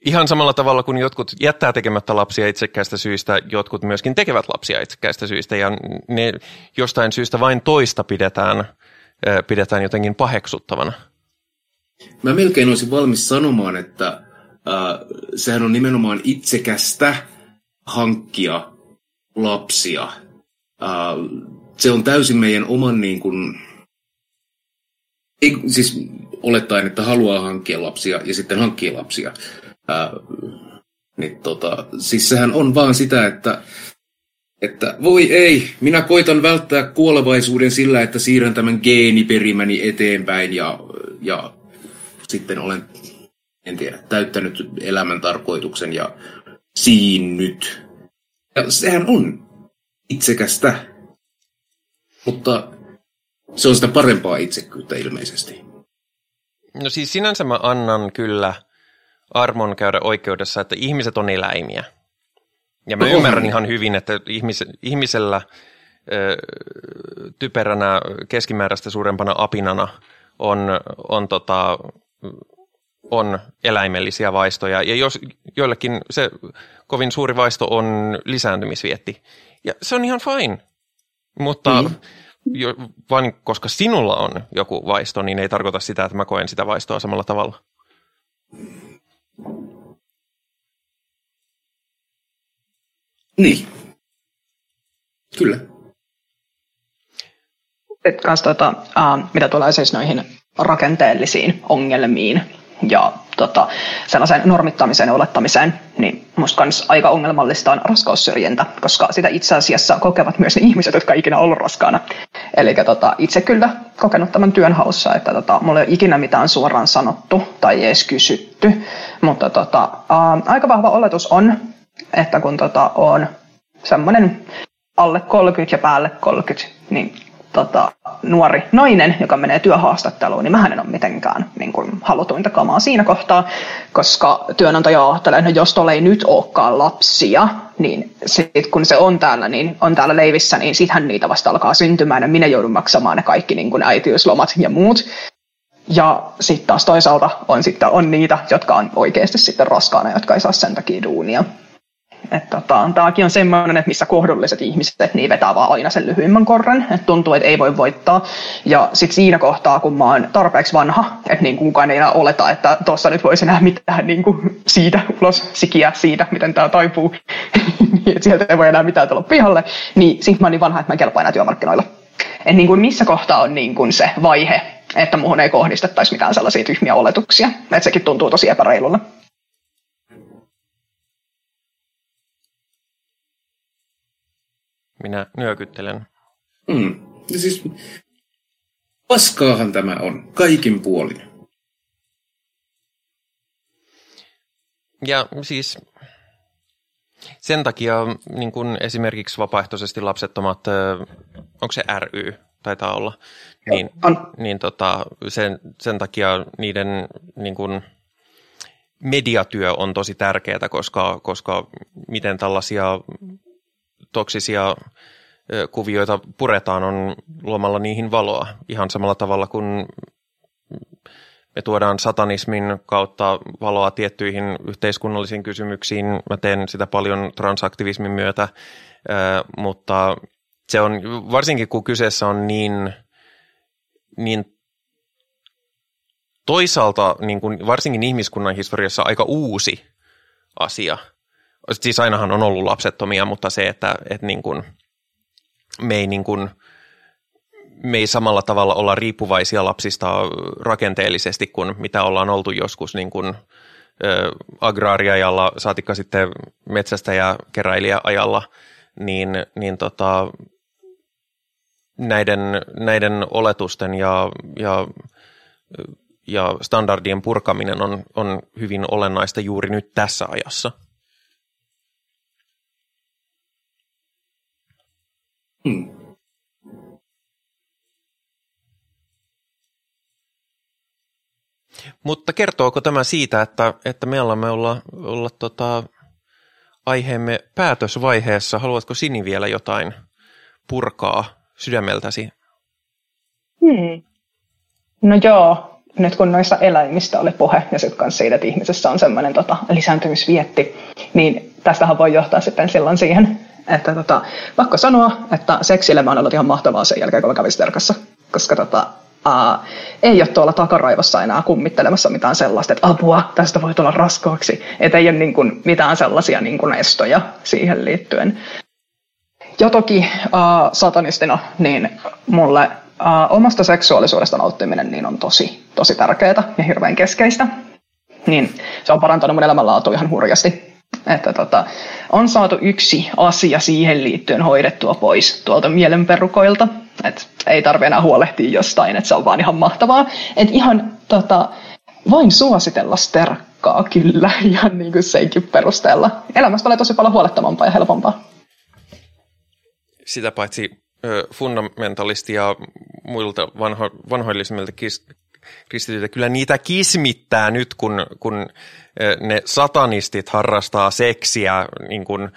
ihan samalla tavalla kuin jotkut jättää tekemättä lapsia itsekkäistä syistä, jotkut myöskin tekevät lapsia itsekkäistä syistä, ja ne jostain syystä vain toista pidetään, pidetään jotenkin paheksuttavana. Mä melkein olisin valmis sanomaan, että äh, sehän on nimenomaan itsekästä hankkia lapsia. Äh, se on täysin meidän oman niin kuin, ei, siis olettaen, että haluaa hankkia lapsia ja sitten hankkii lapsia. Äh, niin tota, siis sehän on vaan sitä, että että voi ei, minä koitan välttää kuolevaisuuden sillä, että siirrän tämän geeniperimäni eteenpäin ja, ja sitten olen, en tiedä, täyttänyt elämän tarkoituksen ja siinnyt. Ja sehän on itsekästä, mutta se on sitä parempaa itsekyyttä ilmeisesti. No siis sinänsä mä annan kyllä armon käydä oikeudessa, että ihmiset on eläimiä. Ja mä no, ymmärrän on. ihan hyvin, että ihmis, ihmisellä ö, typeränä keskimääräistä suurempana apinana on, on tota, on eläimellisiä vaistoja, ja jos joillekin se kovin suuri vaisto on lisääntymisvietti, ja se on ihan fine, mutta mm. jo, vain koska sinulla on joku vaisto, niin ei tarkoita sitä, että mä koen sitä vaistoa samalla tavalla. Niin. Kyllä. Sitten kanssa tuota, uh, mitä tulee siis noihin rakenteellisiin ongelmiin ja tota, sellaiseen normittamiseen ja olettamiseen, niin musta kans aika ongelmallista on raskaussyrjintä, koska sitä itse asiassa kokevat myös ne ihmiset, jotka ikinä ollut raskaana. Eli tota, itse kyllä kokenut tämän työnhaussa, että tota, mulla ei ole ikinä mitään suoraan sanottu tai edes kysytty, mutta tota, ää, aika vahva oletus on, että kun tota, on semmoinen alle 30 ja päälle 30, niin tota, nuori nainen, joka menee työhaastatteluun, niin mä en ole mitenkään niin kuin, halutuinta kamaa siinä kohtaa, koska työnantaja ajattelee, että no jos tuolla ei nyt olekaan lapsia, niin sit, kun se on täällä, niin on täällä leivissä, niin sittenhän niitä vasta alkaa syntymään ja minä joudun maksamaan ne kaikki niin kuin äitiyslomat ja muut. Ja sitten taas toisaalta on, sitten, on niitä, jotka on oikeasti sitten raskaana, jotka ei saa sen takia duunia. Että tota, tämäkin on semmoinen, että missä kohdulliset ihmiset, niin vetää vaan aina sen lyhyimmän korren, että tuntuu, että ei voi voittaa. Ja sitten siinä kohtaa, kun mä oon tarpeeksi vanha, että niin kukaan ei enää oleta, että tuossa nyt voisi enää mitään niin kuin siitä ulos sikiä siitä, miten tämä taipuu, (laughs) niin että sieltä ei voi enää mitään tulla pihalle, niin sitten mä oon niin vanha, että mä en kelpaa enää työmarkkinoilla. Että niin kuin missä kohtaa on niin kuin se vaihe, että muuhun ei kohdistettaisi mitään sellaisia tyhmiä oletuksia. Että sekin tuntuu tosi epäreilulle. Minä nyökyttelen. Mm. Ja siis, paskaahan tämä on, kaikin puolin. Ja siis sen takia niin kun esimerkiksi vapaaehtoisesti lapsettomat, onko se ry, taitaa olla, niin, niin tota, sen, sen takia niiden niin kun, mediatyö on tosi tärkeää, koska, koska miten tällaisia toksisia kuvioita puretaan on luomalla niihin valoa. Ihan samalla tavalla kuin me tuodaan satanismin kautta valoa tiettyihin yhteiskunnallisiin kysymyksiin. Mä teen sitä paljon transaktivismin myötä, mutta se on, varsinkin kun kyseessä on niin, niin toisaalta niin kuin varsinkin ihmiskunnan historiassa aika uusi asia – siis ainahan on ollut lapsettomia, mutta se, että, että niin kuin, me ei niin kuin, me ei samalla tavalla olla riippuvaisia lapsista rakenteellisesti kuin mitä ollaan oltu joskus niin kuin, ö, agraariajalla, saatikka sitten metsästäjä keräilijäajalla, niin, niin tota, näiden, näiden oletusten ja, ja, ja standardien purkaminen on, on hyvin olennaista juuri nyt tässä ajassa. Hmm. Mutta kertooko tämä siitä, että, että me alamme olla, olla tota, aiheemme päätösvaiheessa? Haluatko Sini vielä jotain purkaa sydämeltäsi? Hmm. No joo, nyt kun noista eläimistä oli puhe ja sitten kanssa siitä, että ihmisessä on semmoinen tota, lisääntymisvietti, niin tästähän voi johtaa sitten silloin siihen, että tota, pakko sanoa, että seksielämä on ollut ihan mahtavaa sen jälkeen, kun mä kävin Sterkassa. Koska tota, ää, ei ole tuolla takaraivossa enää kummittelemassa mitään sellaista, että apua, tästä voi tulla raskaaksi. Että ei ole niin kuin, mitään sellaisia niin kuin estoja siihen liittyen. Ja toki ää, satanistina, niin mulle ää, omasta seksuaalisuudesta nauttiminen niin on tosi, tosi tärkeää ja hirveän keskeistä. Niin se on parantanut mun elämänlaatua ihan hurjasti että tota, on saatu yksi asia siihen liittyen hoidettua pois tuolta mielenperukoilta. Et ei tarvitse enää huolehtia jostain, että se on vaan ihan mahtavaa. Et ihan tota, vain suositella sterkkaa kyllä (laughs) ihan niin kuin senkin perusteella. Elämästä tulee tosi paljon huolettavampaa ja helpompaa. Sitä paitsi fundamentalisti ja muilta vanho, vanhoillisemmilta kristityiltä kyllä niitä kismittää nyt, kun, kun ne satanistit harrastaa seksiä, niin kun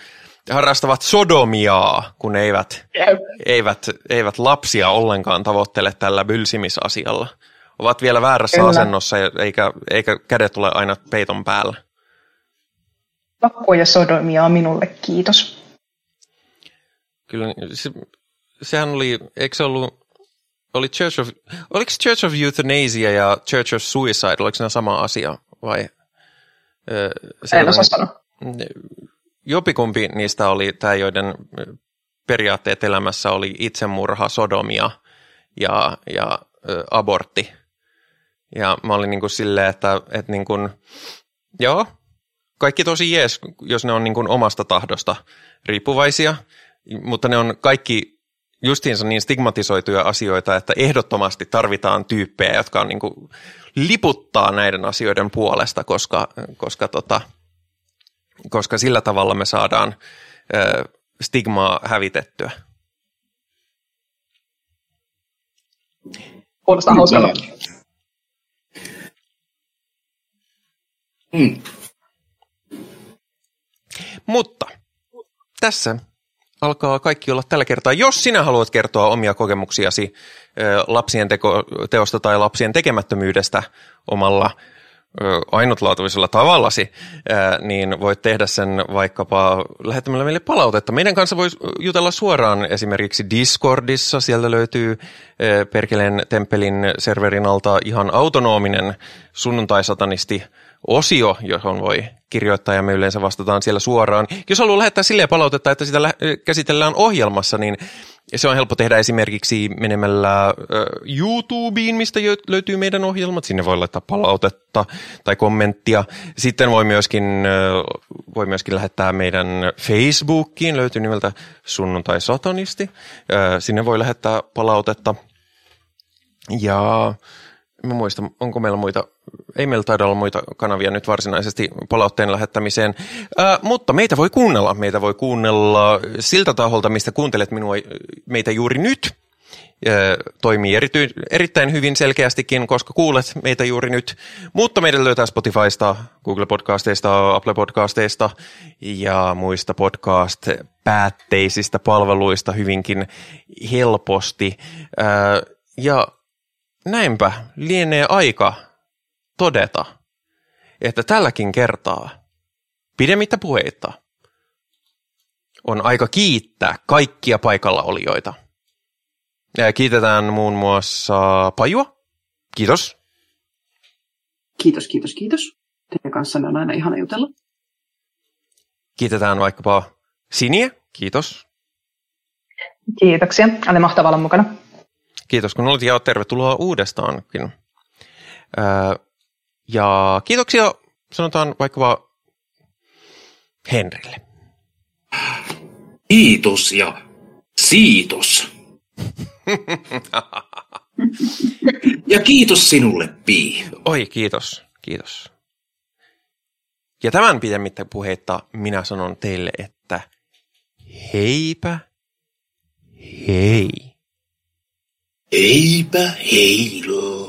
harrastavat sodomiaa, kun eivät, eivät, eivät lapsia ollenkaan tavoittele tällä bylsimisasialla. Ovat vielä väärässä Kyllä. asennossa, eikä, eikä kädet ole aina peiton päällä. Pakko ja sodomiaa minulle, kiitos. Kyllä, se, sehän oli, eikö se ollut, oli Church of, oliko Church of Euthanasia ja Church of Suicide, oliko ne sama asia vai en osaa sanoa. Jopikumpi niistä oli tämä, joiden periaatteet elämässä oli itsemurha, sodomia ja, ja ö, abortti. Ja mä olin niin kuin silleen, että, että niin kuin, joo, kaikki tosi jees, jos ne on niin kuin omasta tahdosta riippuvaisia, mutta ne on kaikki justiinsa niin stigmatisoituja asioita, että ehdottomasti tarvitaan tyyppejä, jotka on niin kuin, liputtaa näiden asioiden puolesta, koska, koska, tota, koska sillä tavalla me saadaan ö, stigmaa hävitettyä. Kuulostaa hauskalta. Mm. Mutta tässä alkaa kaikki olla tällä kertaa. Jos sinä haluat kertoa omia kokemuksiasi lapsien teko, teosta tai lapsien tekemättömyydestä omalla ainutlaatuisella tavallasi, niin voit tehdä sen vaikkapa lähettämällä meille palautetta. Meidän kanssa voisi jutella suoraan esimerkiksi Discordissa. Sieltä löytyy Perkeleen temppelin serverin alta ihan autonominen sunnuntai-satanisti osio, johon voi kirjoittaa ja me yleensä vastataan siellä suoraan. Jos haluaa lähettää silleen palautetta, että sitä käsitellään ohjelmassa, niin se on helppo tehdä esimerkiksi menemällä YouTubeen, mistä löytyy meidän ohjelmat. Sinne voi laittaa palautetta tai kommenttia. Sitten voi myöskin, voi myöskin lähettää meidän Facebookiin, löytyy nimeltä Sunnuntai Satanisti. Sinne voi lähettää palautetta. Ja Mä muista, onko meillä muita, ei meillä taida olla muita kanavia nyt varsinaisesti palautteen lähettämiseen, Ää, mutta meitä voi kuunnella. Meitä voi kuunnella siltä taholta, mistä kuuntelet minua, meitä juuri nyt. Toimii erity, erittäin hyvin selkeästikin, koska kuulet meitä juuri nyt. Mutta meidän löytää Spotifysta, Google Podcasteista, Apple Podcasteista ja muista podcast-päätteisistä palveluista hyvinkin helposti. Ää, ja näinpä lienee aika todeta, että tälläkin kertaa pidemmittä puheita on aika kiittää kaikkia paikalla olijoita. Ja kiitetään muun muassa Pajua. Kiitos. Kiitos, kiitos, kiitos. Teidän kanssanne on aina ihana jutella. Kiitetään vaikkapa Siniä. Kiitos. Kiitoksia. Oli mahtavaa olla mukana. Kiitos kun olit ja tervetuloa uudestaankin. Ja kiitoksia sanotaan vaikka Henrille. Kiitos ja siitos. ja kiitos sinulle, Pi. Oi, kiitos, kiitos. Ja tämän pidemmittä puheitta minä sanon teille, että heipä hei. Eipä heilaa.